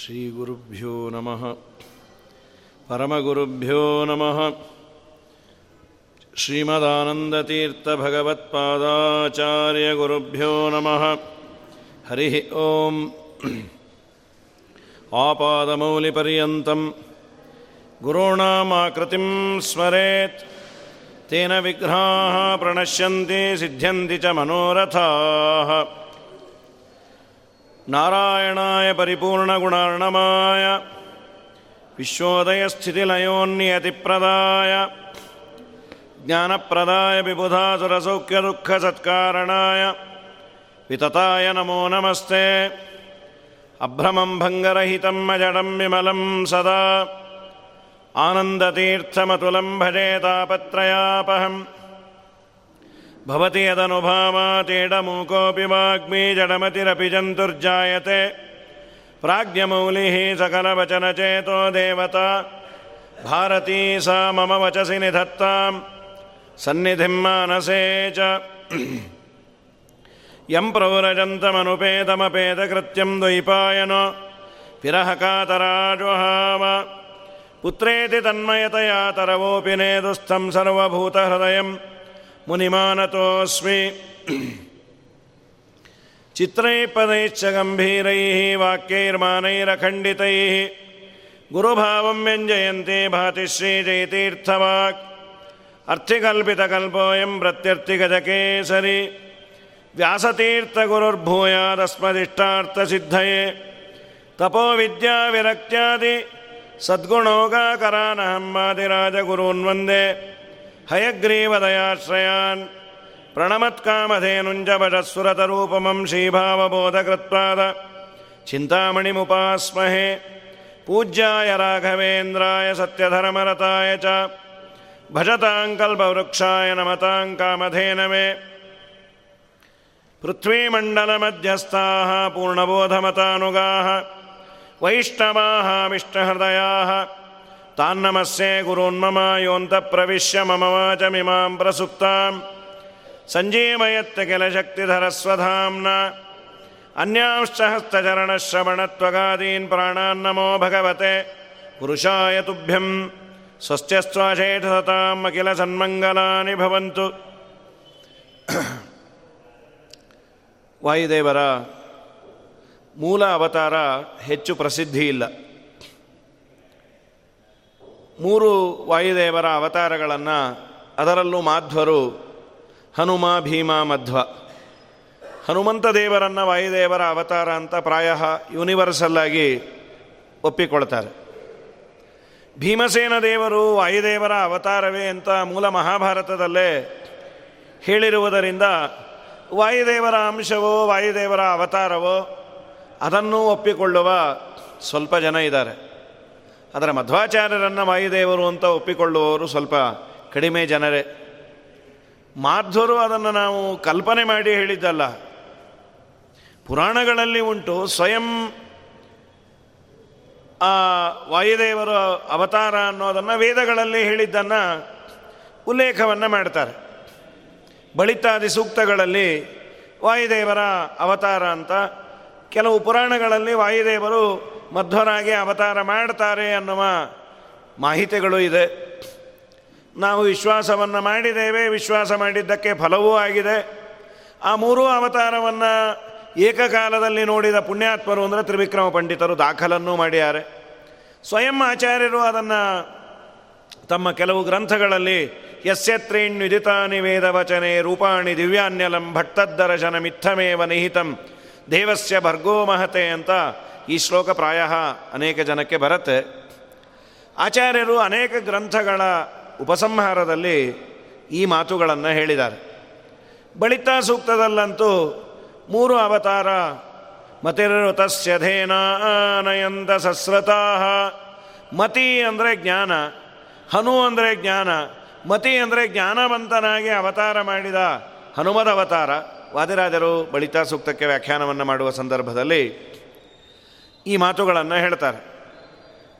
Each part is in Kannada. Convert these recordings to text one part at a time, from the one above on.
श्रीगुरुभ्यो नमः परमगुरुभ्यो नमः श्रीमदानन्दतीर्थभगवत्पादाचार्यगुरुभ्यो नमः हरिः ॐ आपादमौलिपर्यन्तं गुरूणामाकृतिं स्मरेत् तेन विग्रहाः प्रणश्यन्ति सिद्ध्यन्ति च मनोरथाः नारायणाय परिपूर्णगुणार्णमाय विश्वोदयस्थितिलयोन्नियतिप्रदाय ज्ञानप्रदाय विबुधासुरसौख्यदुःखसत्कारणाय वितताय नमो नमस्ते। अभ्रमं भङ्गरहितं अजडं विमलं सदा। आनन्दतीर्थमतुलं भजे तापत्रयापहम् भवति यदनुभावातेडमूकोऽपि वाग्मी जडमतिरपि जन्तुर्जायते। प्राज्ञमौलिः सकलवचनचेतो देवता। भारती सा मम वचसि निधत्तां सन्निधिं मानसे च। यं प्रौरजन्तमनुपेतमपेतकृत्यं द्वैपायनो। विरहकातराजुहाव पुत्रेति तन्मयतया तरवोऽपि नेदुस्थं सर्वभूतहृदयम् मुनिमानतोऽस्मि चित्रैः पदैश्च गम्भीरैः वाक्यैर्मानैरखण्डितैः गुरुभावं व्यञ्जयन्ति भाति श्रीजयतीर्थवाक् अर्थिकल्पितकल्पोऽयं प्रत्यर्थिगजकेसरि व्यासतीर्थगुरुर्भूयादस्मदिष्टार्थसिद्धये तपोविद्याविरक्त्यादि सद्गुणोगाकरानहम्मादिराजगुरून् वन्दे हयग्रीवदयाश्रयान् प्रणमत्कामधेनुञ्जभजस्सुरतरूपमं श्रीभावबोधकृत्पाद चिन्तामणिमुपास्महे पूज्याय राघवेन्द्राय सत्यधर्मरताय च भजताङ्कल्पवृक्षाय नमतां कामधेनवे पृथ्वीमण्डलमध्यस्थाः पूर्णबोधमतानुगाः वैष्णवाः विष्णुहृदयाः ತಾನ್ನಮಸ್ಸೇ ಗುರುನ್ಮಮ ಯೋಂತ ಪ್ರವಿಶ್ಯ ಮಮವಾಚಮಿಮಾಂ ಪ್ರಸುಪ್ತಾಂ. ಸಂಜೀವಯತ್ತ ಕೆಲ ಶಕ್ತಿಧರಸ್ವಧಾಂನ ಅನ್ಯಾಂಶ್ಚ ಹಸ್ತಚರಣಶ್ರವಣತ್ವಗಾದೀನ್ ಪ್ರಾಣಾನ್ ನಮೋ ಭಗವತೆ. ಪುರುಷಾಯ ತುಭ್ಯಂ. ಸ್ವಸ್ಥ್ಯಸ್ವಾಶೇಷತಾಂ ಅಖಿಲ ಸನ್ಮಂಗಲಾನಿ ಭವಂತು. ವಾಯುದೇವರ ಮೂಲ ಅವತಾರ ಹೆಚ್ಚು ಪ್ರಸಿದ್ಧಿ ಇಲ್ಲ ಮೂರು ವಾಯುದೇವರ ಅವತಾರಗಳನ್ನು ಅದರಲ್ಲೂ ಮಾಧ್ವರು ಹನುಮ, ಭೀಮ, ಮಧ್ವ. ಹನುಮಂತ ದೇವರನ್ನು ವಾಯುದೇವರ ಅವತಾರ ಅಂತ ಪ್ರಾಯ ಯೂನಿವರ್ಸಲ್ಲಾಗಿ ಒಪ್ಪಿಕೊಳ್ತಾರೆ. ಭೀಮಸೇನ ದೇವರು ವಾಯುದೇವರ ಅವತಾರವೇ ಅಂತ ಮೂಲ ಮಹಾಭಾರತದಲ್ಲೇ ಹೇಳಿರುವುದರಿಂದ ವಾಯುದೇವರ ಅಂಶವೋ, ವಾಯುದೇವರ ಅವತಾರವೋ ಅದನ್ನು ಒಪ್ಪಿಕೊಳ್ಳುವ ಸ್ವಲ್ಪ ಜನ ಇದ್ದಾರೆ. ಆದರೆ ಮಧ್ವಾಚಾರ್ಯರನ್ನು ವಾಯುದೇವರು ಅಂತ ಒಪ್ಪಿಕೊಳ್ಳುವವರು ಸ್ವಲ್ಪ ಕಡಿಮೆ ಜನರೇ. ಮಾಧ್ವರು ಅದನ್ನು ನಾವು ಕಲ್ಪನೆ ಮಾಡಿ ಹೇಳಿದ್ದಲ್ಲ. ಪುರಾಣಗಳಲ್ಲಿ ಉಂಟು, ಸ್ವಯಂ ಆ ವಾಯುದೇವರ ಅವತಾರ ಅನ್ನೋದನ್ನು ವೇದಗಳಲ್ಲಿ ಹೇಳಿದ್ದನ್ನು ಉಲ್ಲೇಖವನ್ನು ಮಾಡ್ತಾರೆ. ಬಳಿತಾದಿ ಸೂಕ್ತಗಳಲ್ಲಿ ವಾಯುದೇವರ ಅವತಾರ ಅಂತ ಕೆಲವು ಪುರಾಣಗಳಲ್ಲಿ ವಾಯುದೇವರು ಮಧ್ವರಾಗಿ ಅವತಾರ ಮಾಡ್ತಾರೆ ಅನ್ನುವ ಮಾಹಿತಿಗಳು ಇದೆ. ನಾವು ವಿಶ್ವಾಸವನ್ನು ಮಾಡಿದ್ದೇವೆ, ವಿಶ್ವಾಸ ಮಾಡಿದ್ದಕ್ಕೆ ಫಲವೂ ಆಗಿದೆ. ಆ ಮೂರೂ ಅವತಾರವನ್ನು ಏಕಕಾಲದಲ್ಲಿ ನೋಡಿದ ಪುಣ್ಯಾತ್ಮರು ಅಂದರೆ ತ್ರಿವಿಕ್ರಮ ಪಂಡಿತರು ದಾಖಲನ್ನು ಮಾಡಿದ್ದಾರೆ ಸ್ವಯಂ ಆಚಾರ್ಯರು ಅದನ್ನು ತಮ್ಮ ಕೆಲವು ಗ್ರಂಥಗಳಲ್ಲಿ ಯಸ್ಯತ್ರೇಣ್ಯುದಿತಾನಿ ವೇದವಚನೆ ರೂಪಾಣಿ ದಿವ್ಯಾನ್ಯಲಂ ಭಟ್ಟದ್ದರಶನ ಮಿಥಮೇವ ನಿಹಿತಂ ದೇವಸ್ಯ ಭರ್ಗೋ ಮಹತೆ ಅಂತ ಈ ಶ್ಲೋಕ ಪ್ರಾಯ ಅನೇಕ ಜನಕ್ಕೆ ಬರುತ್ತೆ. ಆಚಾರ್ಯರು ಅನೇಕ ಗ್ರಂಥಗಳ ಉಪಸಂಹಾರದಲ್ಲಿ ಈ ಮಾತುಗಳನ್ನು ಹೇಳಿದ್ದಾರೆ. ಬಳಿತ ಸೂಕ್ತದಲ್ಲಂತೂ ಮೂರು ಅವತಾರ ಮತಿರ್ವತಸ್ಯಧೇನಾನಯಂತ ಸಸ್ರತಾ. ಮತಿ ಅಂದರೆ ಜ್ಞಾನ, ಹನು ಅಂದರೆ ಜ್ಞಾನ, ಮತಿ ಅಂದರೆ ಜ್ಞಾನವಂತನಾಗಿ ಅವತಾರ ಮಾಡಿದ ಹನುಮದ ಅವತಾರ. ವಾದಿರಾಜರು ಬಳಿತ ಸೂಕ್ತಕ್ಕೆ ವ್ಯಾಖ್ಯಾನವನ್ನು ಮಾಡುವ ಸಂದರ್ಭದಲ್ಲಿ ಈ ಮಾತುಗಳನ್ನು ಹೇಳ್ತಾರೆ.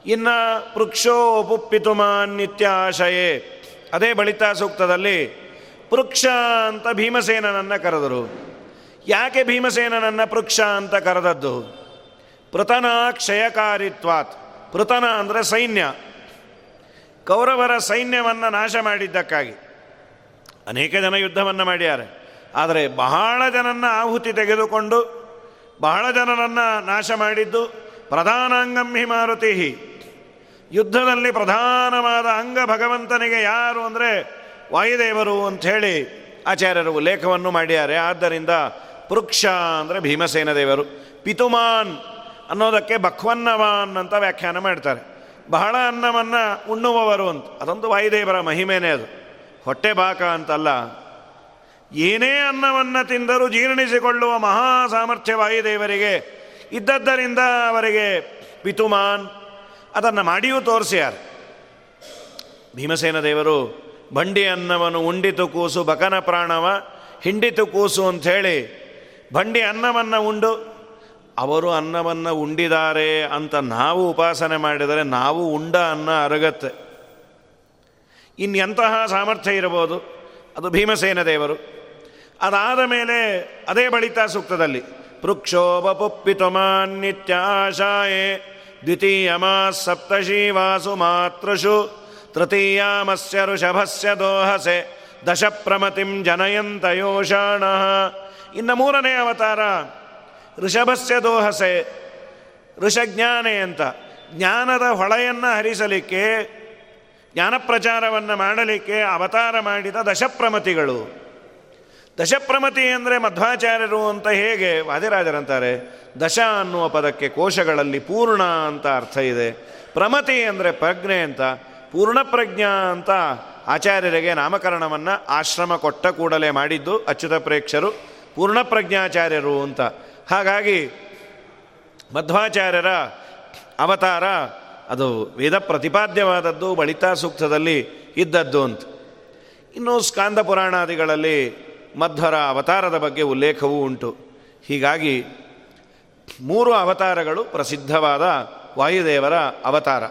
ಇನ್ನು ಪೃಕ್ಷೋ ಉಪುಪ್ಪಿತುಮಾನ್ ನಿತ್ಯಾಶಯೇ. ಅದೇ ಬಳಿತಾ ಸೂಕ್ತದಲ್ಲಿ, ಪೃಕ್ಷ ಅಂತ ಭೀಮಸೇನನನ್ನು ಕರೆದರು. ಯಾಕೆ ಭೀಮಸೇನನನ್ನು ಪೃಕ್ಷ ಅಂತ ಕರೆದದ್ದು? ಪೃತನ ಕ್ಷಯಕಾರಿತ್ವಾತ್ ಪೃತನ ಅಂದರೆ ಸೈನ್ಯ. ಕೌರವರ ಸೈನ್ಯವನ್ನು ನಾಶ ಮಾಡಿದ್ದಕ್ಕಾಗಿ. ಅನೇಕ ಜನ ಯುದ್ಧವನ್ನು ಮಾಡ್ಯಾರೆ. ಆದರೆ ಬಹಳ ಜನನ್ನ ಆಹುತಿ ತೆಗೆದುಕೊಂಡು ಬಹಳ ಜನರನ್ನು ನಾಶ ಮಾಡಿದ್ದು. ಪ್ರಧಾನಾಂಗಂಹಿ ಮಾರುತಿ ಯುದ್ಧದಲ್ಲಿ ಪ್ರಧಾನವಾದ ಅಂಗ ಭಗವಂತನಿಗೆ ಯಾರು ಅಂದರೆ ವಾಯುದೇವರು ಅಂಥೇಳಿ ಆಚಾರ್ಯರು ಉಲ್ಲೇಖವನ್ನು ಮಾಡ್ಯಾರೆ ಆದ್ದರಿಂದ ಪೃಕ್ಷ ಅಂದರೆ ಭೀಮಸೇನ ದೇವರು. ಪಿತುಮಾನ್ ಅನ್ನೋದಕ್ಕೆ ಬಖ್ವನ್ನವಾನ್ ಅಂತ ವ್ಯಾಖ್ಯಾನ ಮಾಡ್ತಾರೆ. ಬಹಳ ಅನ್ನವನ್ನು ಉಣ್ಣುವವರು ಅಂತ. ಅದೊಂದು ವಾಯುದೇವರ ಮಹಿಮೆನೇ ಅದು. ಹೊಟ್ಟೆ ಬಾಕ ಅಂತಲ್ಲ. ಏನೇ ಅನ್ನವನ್ನು ತಿಂದರೂ ಜೀರ್ಣಿಸಿಕೊಳ್ಳುವ ಮಹಾ ಸಾಮರ್ಥ್ಯ ವಾಯುದೇವರಿಗೆ ಇದ್ದದ್ದರಿಂದ ಅವರಿಗೆ ಪಿತುಮಾನ್, ಅದನ್ನು ಮಾಡಿಯೂ ತೋರಿಸ್ಯಾರ. ಭೀಮಸೇನ ದೇವರು, ಬಂಡಿ ಅನ್ನವನ್ನು ಉಂಡಿತು ಕೂಸು, ಬಕನ ಪ್ರಾಣವ ಹಿಂಡಿತು ಕೂಸು ಅಂಥೇಳಿ ಬಂಡಿ ಅನ್ನವನ್ನು ಉಂಡು, ಅವರು ಅನ್ನವನ್ನು ಉಂಡಿದ್ದಾರೆ ಅಂತ ನಾವು ಉಪಾಸನೆ ಮಾಡಿದರೆ ನಾವು ಉಂಡ ಅನ್ನ ಅರಗತ್ತೆ. ಇನ್ನೆಂತಹ ಸಾಮರ್ಥ್ಯ ಇರಬಹುದು. ಅದು ಭೀಮಸೇನ ದೇವರು. ಅದಾದ ಮೇಲೆ ಅದೇ ಬಳಿತಾ ಸೂಕ್ತದಲ್ಲಿ. ಪೃಕ್ಷೋಪುಪ್ಪಿತುಮಾನ್ನಿತ್ಯಾಶಾಯೇ ದ್ವಿತೀಯಮಾ ಸಪ್ತಶೀವಾಸು ಮಾತೃಷು ತೃತೀಯಾಮಸ್ಯ ಋಷಭಸ್ಯ ದೋಹಸೆ ದಶ ಪ್ರಮತಿಂ ಜನಯಂತ ಯೋಷಾಣ ಇನ್ನು ಮೂರನೇ ಅವತಾರ ಋಷಭಸ್ಯ ದೋಹಸೆ ಋಷಜ್ಞಾನೆ ಅಂತ. ಜ್ಞಾನದ ಹೊಳೆಯನ್ನು ಹರಿಸಲಿಕ್ಕೆ, ಜ್ಞಾನ ಪ್ರಚಾರವನ್ನು ಮಾಡಲಿಕ್ಕೆ ಅವತಾರ ಮಾಡಿದ ದಶಪ್ರಮತಿಗಳು. ದಶಪ್ರಮತಿ ಅಂದರೆ ಮಧ್ವಾಚಾರ್ಯರು ಅಂತ ಹೇಗೆ ವಾದಿರಾಜರಂತಾರೆ? ದಶ ಅನ್ನುವ ಪದಕ್ಕೆ ಕೋಶಗಳಲ್ಲಿ ಪೂರ್ಣ ಅಂತ ಅರ್ಥ ಇದೆ. ಪ್ರಮತಿ ಅಂದರೆ ಪ್ರಜ್ಞೆ ಅಂತ. ಪೂರ್ಣ ಪ್ರಜ್ಞಾ ಅಂತ ಆಚಾರ್ಯರಿಗೆ ನಾಮಕರಣವನ್ನು ಆಶ್ರಮ ಕೊಟ್ಟ ಕೂಡಲೇ ಮಾಡಿದ್ದು ಅಚ್ಯುತ ಪ್ರೇಕ್ಷರು ಪೂರ್ಣಪ್ರಜ್ಞಾಚಾರ್ಯರು ಅಂತ. ಹಾಗಾಗಿ ಮಧ್ವಾಚಾರ್ಯರ ಅವತಾರ ಅದು ವೇದ ಪ್ರತಿಪಾದ್ಯವಾದದ್ದು ಬಳಿತಾ ಸೂಕ್ತದಲ್ಲಿ ಇದ್ದದ್ದು ಅಂತ. ಇನ್ನು ಸ್ಕಾಂದ ಪುರಾಣಾದಿಗಳಲ್ಲಿ ಮಧ್ವರ ಅವತಾರದ ಬಗ್ಗೆ ಉಲ್ಲೇಖವೂ ಉಂಟು. ಹೀಗಾಗಿ ಮೂರು ಅವತಾರಗಳು ಪ್ರಸಿದ್ಧವಾದ ವಾಯುದೇವರ ಅವತಾರ.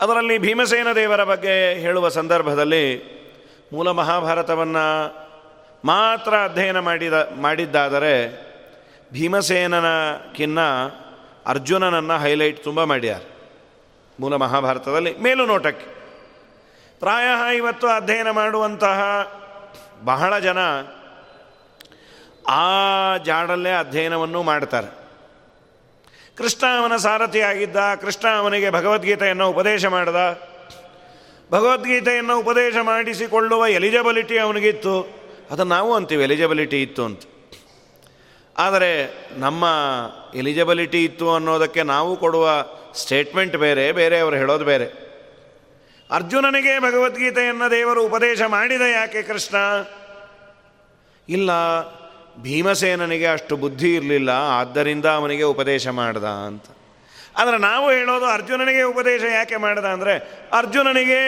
ಅದರಲ್ಲಿ ಭೀಮಸೇನ ದೇವರ ಬಗ್ಗೆ ಹೇಳುವ ಸಂದರ್ಭದಲ್ಲಿ ಮೂಲ ಮಹಾಭಾರತವನ್ನು ಮಾತ್ರ ಅಧ್ಯಯನ ಮಾಡಿದ, ಮಾಡಿದ್ದಾದರೆ ಭೀಮಸೇನನಕ್ಕಿನ್ನ ಅರ್ಜುನನನ್ನು ಹೈಲೈಟ್ ತುಂಬ ಮಾಡ್ಯಾರ. ಮೂಲ ಮಹಾಭಾರತದಲ್ಲಿ ಮೇಲು ನೋಟಕ್ಕೆ ಪ್ರಾಯ ಇವತ್ತು ಅಧ್ಯಯನ ಮಾಡುವಂತಹ ಬಹಳ ಜನ ಆ ಜಾಡಲ್ಲೇ ಅಧ್ಯಯನವನ್ನು ಮಾಡ್ತಾರೆ. ಕೃಷ್ಣ ಅವನ ಸಾರಥಿಯಾಗಿದ್ದ, ಕೃಷ್ಣ ಅವನಿಗೆ ಭಗವದ್ಗೀತೆಯನ್ನು ಉಪದೇಶ ಮಾಡಿದ. ಭಗವದ್ಗೀತೆಯನ್ನು ಉಪದೇಶ ಮಾಡಿಸಿಕೊಳ್ಳುವ ಎಲಿಜಿಬಿಲಿಟಿ ಅವನಿಗಿತ್ತು. ಅದನ್ನು ನಾವು ಅಂತೀವಿ, ಎಲಿಜಿಬಿಲಿಟಿ ಇತ್ತು ಅಂತ. ಆದರೆ ನಮ್ಮ ಎಲಿಜಿಬಿಲಿಟಿ ಇತ್ತು ಅನ್ನೋದಕ್ಕೆ ನಾವು ಕೊಡುವ ಸ್ಟೇಟ್ಮೆಂಟ್ ಬೇರೆ, ಬೇರೆಯವರು ಹೇಳೋದು ಬೇರೆ. ಅರ್ಜುನನಿಗೆ ಭಗವದ್ಗೀತೆಯನ್ನು ದೇವರು ಉಪದೇಶ ಮಾಡಿದ ಯಾಕೆ ಕೃಷ್ಣ? ಇಲ್ಲ, ಭೀಮಸೇನನಿಗೆ ಅಷ್ಟು ಬುದ್ಧಿ ಇರಲಿಲ್ಲ, ಆದ್ದರಿಂದ ಅವನಿಗೆ ಉಪದೇಶ ಮಾಡ್ದ ಅಂತ. ಆದರೆ ನಾವು ಹೇಳೋದು ಅರ್ಜುನನಿಗೆ ಉಪದೇಶ ಯಾಕೆ ಮಾಡ್ದ ಅಂದರೆ, ಅರ್ಜುನನಿಗೆ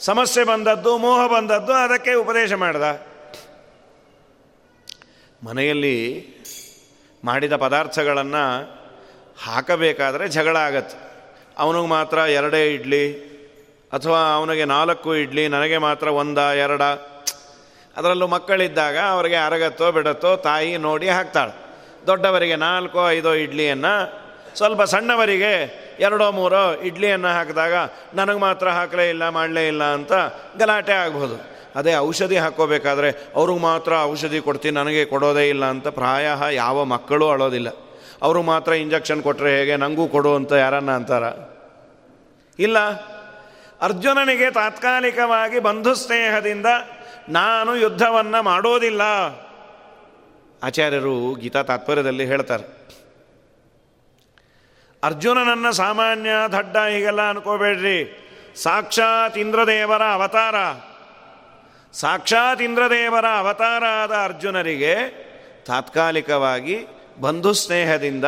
ಸಮಸ್ಯೆ ಬಂದದ್ದು, ಮೋಹ ಬಂದದ್ದು, ಅದಕ್ಕೆ ಉಪದೇಶ ಮಾಡ್ದ. ಮನೆಯಲ್ಲಿ ಮಾಡಿದ ಪದಾರ್ಥಗಳನ್ನು ಹಾಕಬೇಕಾದರೆ ಜಗಳ ಆಗತ್ತೆ. ಅವನಿಗೆ ಮಾತ್ರ ಎರಡೇ ಇಡ್ಲಿ ಅಥವಾ ಅವನಿಗೆ ನಾಲ್ಕು ಇಡ್ಲಿ, ನನಗೆ ಮಾತ್ರ ಒಂದ, ಎರಡ? ಅದರಲ್ಲೂ ಮಕ್ಕಳಿದ್ದಾಗ ಅವರಿಗೆ ಅರಗತ್ತೋ, ಬಿಡತ್ತೋ ತಾಯಿ ನೋಡಿ ಹಾಕ್ತಾಳೆ. ದೊಡ್ಡವರಿಗೆ ನಾಲ್ಕೋ, ಐದೋ ಇಡ್ಲಿಯನ್ನು, ಸ್ವಲ್ಪ ಸಣ್ಣವರಿಗೆ ಎರಡೋ, ಮೂರೋ ಇಡ್ಲಿಯನ್ನು ಹಾಕಿದಾಗ ನನಗೆ ಮಾತ್ರ ಹಾಕಲೇ ಇಲ್ಲ, ಮಾಡಲೇ ಇಲ್ಲ ಅಂತ ಗಲಾಟೆ ಆಗ್ಬೋದು. ಅದೇ ಔಷಧಿ ಹಾಕೋಬೇಕಾದ್ರೆ ಅವ್ರಿಗೆ ಮಾತ್ರ ಔಷಧಿ ಕೊಡ್ತೀನಿ, ನನಗೆ ಕೊಡೋದೇ ಇಲ್ಲ ಅಂತ ಪ್ರಾಯ ಯಾವ ಮಕ್ಕಳು ಅಳೋದಿಲ್ಲ. ಅವರು ಮಾತ್ರ ಇಂಜೆಕ್ಷನ್ ಕೊಟ್ಟರೆ ಹೇಗೆ ನನಗೂ ಕೊಡು ಅಂತ ಯಾರನ್ನ ಅಂತಾರ? ಇಲ್ಲ. ಅರ್ಜುನನಿಗೆ ತಾತ್ಕಾಲಿಕವಾಗಿ ಬಂಧು ಸ್ನೇಹದಿಂದ ನಾನು ಯುದ್ಧವನ್ನು ಮಾಡೋದಿಲ್ಲ. ಆಚಾರ್ಯರು ಗೀತಾ ತಾತ್ಪರ್ಯದಲ್ಲಿ ಹೇಳ್ತಾರೆ. ಅರ್ಜುನನನ್ನ ಸಾಮಾನ್ಯ ದಡ್ಡ ಹೀಗೆಲ್ಲ ಅನ್ಕೋಬೇಡ್ರಿ. ಸಾಕ್ಷಾತ್ ಇಂದ್ರದೇವರ ಅವತಾರ. ಸಾಕ್ಷಾತ್ ಇಂದ್ರದೇವರ ಅವತಾರ ಆದ ಅರ್ಜುನರಿಗೆ ತಾತ್ಕಾಲಿಕವಾಗಿ ಬಂಧು ಸ್ನೇಹದಿಂದ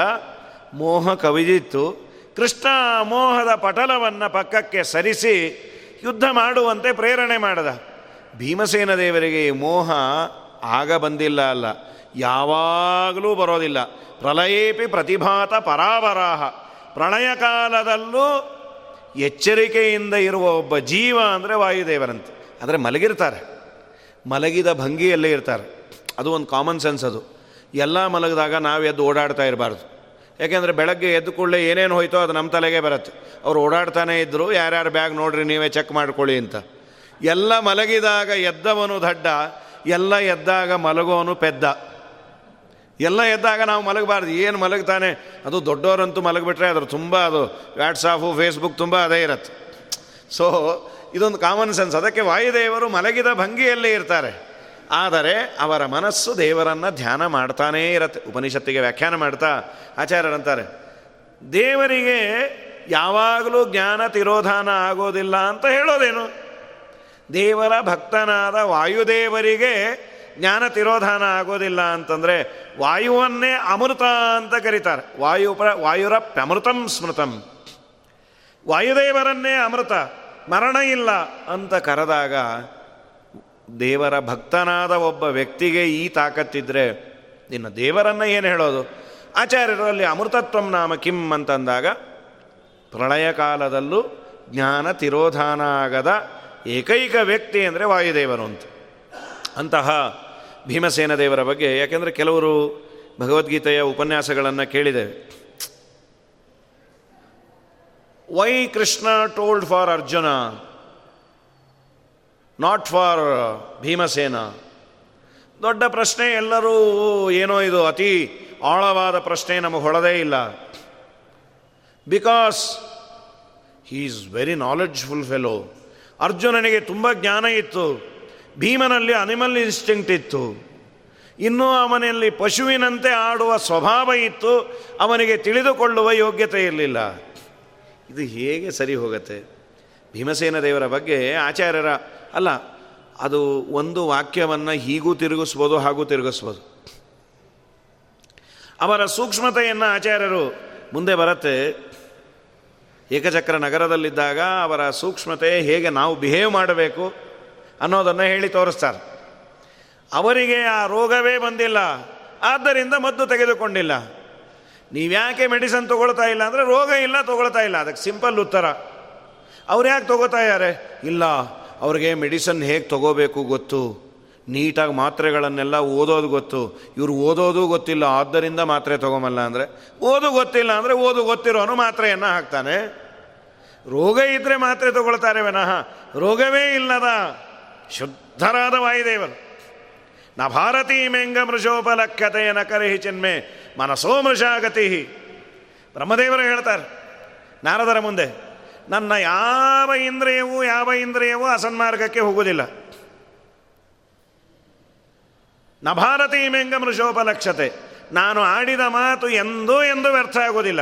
ಮೋಹ ಕವಿದಿತ್ತು. ಕೃಷ್ಣ ಮೋಹದ ಪಟಲವನ್ನು ಪಕ್ಕಕ್ಕೆ ಸರಿಸಿ ಯುದ್ಧ ಮಾಡುವಂತೆ ಪ್ರೇರಣೆ ಮಾಡದ. ಭೀಮಸೇನ ದೇವರಿಗೆ ಮೋಹ ಆಗ ಬಂದಿಲ್ಲ ಅಲ್ಲ, ಯಾವಾಗಲೂ ಬರೋದಿಲ್ಲ. ಪ್ರಲಯೇಪಿ ಪ್ರತಿಭಾತ ಪರಾವರಾಹ. ಪ್ರಳಯ ಕಾಲದಲ್ಲೂ ಎಚ್ಚರಿಕೆಯಿಂದ ಇರುವ ಒಬ್ಬ ಜೀವ ಅಂದರೆ ವಾಯುದೇವರಂತೆ. ಆದರೆ ಮಲಗಿರ್ತಾರೆ. ಮಲಗಿದ ಭಂಗಿಯಲ್ಲೇ ಇರ್ತಾರೆ. ಅದು ಒಂದು ಕಾಮನ್ ಸೆನ್ಸ್ ಅದು. ಎಲ್ಲ ಮಲಗಿದಾಗ ನಾವು ಎದ್ದು ಓಡಾಡ್ತಾ ಇರಬಾರ್ದು. ಯಾಕೆಂದರೆ ಬೆಳಗ್ಗೆ ಎದ್ದು ಕೂಡಲೇ ಏನೇನು ಹೋಯ್ತೋ ಅದು ನಮ್ಮ ತಲೆಗೆ ಬರುತ್ತೆ. ಅವ್ರು ಓಡಾಡ್ತಾನೇ ಇದ್ದರು ಯಾರ್ಯಾರು ಬ್ಯಾಗ್ ನೋಡ್ರಿ, ನೀವೇ ಚೆಕ್ ಮಾಡ್ಕೊಳ್ಳಿ ಅಂತ. ಎಲ್ಲ ಮಲಗಿದಾಗ ಎದ್ದವನು ದಡ್ಡ, ಎಲ್ಲ ಎದ್ದಾಗ ಮಲಗೋನು ಪೆದ್ದ. ಎಲ್ಲ ಎದ್ದಾಗ ನಾವು ಮಲಗಬಾರ್ದು, ಏನು ಮಲಗ್ತಾನೆ? ಅದು ದೊಡ್ಡವರಂತೂ ಮಲಗಿಬಿಟ್ರೆ ಅದ್ರ ತುಂಬ ಅದು ವ್ಯಾಟ್ಸಾಫು ಫೇಸ್ಬುಕ್ ತುಂಬ ಅದೇ ಇರತ್ತೆ. ಸೊ ಇದೊಂದು ಕಾಮನ್ ಸೆನ್ಸ್ ಅದಕ್ಕೆ ವಾಯುದೇವರು ಮಲಗಿದ ಭಂಗಿಯಲ್ಲೇ ಇರ್ತಾರೆ. ಆದರೆ ಅವರ ಮನಸ್ಸು ದೇವರನ್ನು ಧ್ಯಾನ ಮಾಡ್ತಾನೇ ಇರತ್ತೆ. ಉಪನಿಷತ್ತಿಗೆ ವ್ಯಾಖ್ಯಾನ ಮಾಡ್ತಾ ಆಚಾರ್ಯರಂತಾರೆ. ದೇವರಿಗೆ ಯಾವಾಗಲೂ ಜ್ಞಾನ ತಿರೋಧಾನ ಆಗೋದಿಲ್ಲ ಅಂತ ಹೇಳೋದೇನು? ದೇವರ ಭಕ್ತನಾದ ವಾಯುದೇವರಿಗೆ ಜ್ಞಾನ ತಿರೋಧಾನ ಆಗೋದಿಲ್ಲ ಅಂತಂದರೆ ವಾಯುವನ್ನೇ ಅಮೃತ ಅಂತ ಕರೀತಾರೆ. ವಾಯುಪ್ರ ವಾಯುರಪ್ಯಮೃತಂ ಸ್ಮೃತಂ. ವಾಯುದೇವರನ್ನೇ ಅಮೃತ, ಮರಣ ಇಲ್ಲ ಅಂತ ಕರೆದಾಗ ದೇವರ ಭಕ್ತನಾದ ಒಬ್ಬ ವ್ಯಕ್ತಿಗೆ ಈ ತಾಕತ್ತಿದ್ರೆ ಇನ್ನು ದೇವರನ್ನು ಏನು ಹೇಳೋದು? ಆಚಾರ್ಯರಲ್ಲಿ ಅಮೃತತ್ವಂ ನಾಮ ಕಿಂ ಅಂತಂದಾಗ ಪ್ರಳಯ ಕಾಲದಲ್ಲೂ ಜ್ಞಾನ ತಿರೋಧಾನ ಆಗದ ಏಕೈಕ ವ್ಯಕ್ತಿ ಅಂದರೆ ವಾಯುದೇವರು ಅಂತ. ಅಂತಹ ಭೀಮಸೇನ ದೇವರ ಬಗ್ಗೆ, ಯಾಕೆಂದರೆ ಕೆಲವರು ಭಗವದ್ಗೀತೆಯ ಉಪನ್ಯಾಸಗಳನ್ನು ಕೇಳಿದ್ದೇವೆ. Why Krishna told for Arjuna not for Bhimasena. ದೊಡ್ಡ ಪ್ರಶ್ನೆ ಎಲ್ಲರೂ ಏನೋ ಇದು ಅತಿ ಆಳವಾದ ಪ್ರಶ್ನೆ ನಮಗೆ ಹೊಡೆದೇ ಇಲ್ಲ. Because he is very knowledgeful fellow ಅರ್ಜುನನಿಗೆ ತುಂಬ ಜ್ಞಾನ ಇತ್ತು. ಭೀಮನಲ್ಲಿ ಅನಿಮಲ್ ಇನ್ಸ್ಟಿಂಕ್ಟ್ ಇತ್ತು. ಇನ್ನೂ ಅವನಲ್ಲಿ ಪಶುವಿನಂತೆ ಆಡುವ ಸ್ವಭಾವ ಇತ್ತು. ಅವನಿಗೆ ತಿಳಿದುಕೊಳ್ಳುವ ಯೋಗ್ಯತೆ ಇರಲಿಲ್ಲ. ಇದು ಹೇಗೆ ಸರಿ ಹೋಗುತ್ತೆ? ಭೀಮಸೇನ ದೇವರ ಬಗ್ಗೆ ಆಚಾರ್ಯರ, ಅಲ್ಲ, ಅದು ಒಂದು ವಾಕ್ಯವನ್ನು ಹೀಗೂ ತಿರುಗಿಸ್ಬೋದು, ಹಾಗೂ ತಿರುಗಿಸ್ಬೋದು. ಅವರ ಸೂಕ್ಷ್ಮತೆಯನ್ನು ಆಚಾರ್ಯರು ಮುಂದೆ ಬರುತ್ತೆ. ಏಕಚಕ್ರ ನಗರದಲ್ಲಿದ್ದಾಗ ಅವರ ಸೂಕ್ಷ್ಮತೆ ಹೇಗೆ ನಾವು ಬಿಹೇವ್ ಮಾಡಬೇಕು ಅನ್ನೋದನ್ನು ಹೇಳಿ ತೋರಿಸ್ತಾರೆ. ಅವರಿಗೆ ಆ ರೋಗವೇ ಬಂದಿಲ್ಲ. ಆದ್ದರಿಂದ ಮದ್ದು ತೆಗೆದುಕೊಂಡಿಲ್ಲ. ನೀವ್ಯಾಕೆ ಮೆಡಿಸನ್ ತೊಗೊಳ್ತಾ ಇಲ್ಲ ಅಂದರೆ ರೋಗ ಇಲ್ಲ, ತೊಗೊಳ್ತಾ ಇಲ್ಲ. ಅದಕ್ಕೆ ಸಿಂಪಲ್ ಉತ್ತರ. ಅವ್ರು ಯಾಕೆ ತೊಗೋತಾ ಇದ್ದಾರೆ? ಇಲ್ಲ, ಅವ್ರಿಗೆ ಮೆಡಿಸನ್ ಹೇಗೆ ತೊಗೋಬೇಕು ಗೊತ್ತು. ನೀಟಾಗಿ ಮಾತ್ರೆಗಳನ್ನೆಲ್ಲ ಓದೋದು ಗೊತ್ತು. ಇವರು ಓದೋದು ಗೊತ್ತಿಲ್ಲ ಆದ್ದರಿಂದ ಮಾತ್ರೆ ತೊಗೊಂಬಲ್ಲ ಅಂದರೆ. ಓದು ಗೊತ್ತಿಲ್ಲ ಅಂದರೆ ಓದು ಗೊತ್ತಿರೋನು ಮಾತ್ರೆಯನ್ನು ಹಾಕ್ತಾನೆ. ರೋಗ ಇದ್ದರೆ ಮಾತ್ರೆ ತಗೊಳ್ತಾರೆ ವಿನಃ. ರೋಗವೇ ಇಲ್ಲದ ಶುದ್ಧರಾದ ವಾಯುದೇವರು. ನ ಭಾರತೀ ಮೆಂಗ ನ ನಕರಿಹಿ ಚಿನ್ಮೆ, ಮನಸೋ ಮೃಷಾಗತಿ ಬ್ರಹ್ಮದೇವರು ಹೇಳ್ತಾರೆ, ನಾರದರ ಮುಂದೆ ನನ್ನ ಯಾವ ಇಂದ್ರಿಯವೂ ಯಾವ ಇಂದ್ರಿಯವೂ ಅಸನ್ಮಾರ್ಗಕ್ಕೆ ಹೋಗುವುದಿಲ್ಲ. ನ ಭಾರತೀ ಮೆಂಗ ಮೃಷೋಪಲಕ್ಷತೆ. ನಾನು ಆಡಿದ ಮಾತು ಎಂದೂ ಎಂದು ವ್ಯರ್ಥ ಆಗೋದಿಲ್ಲ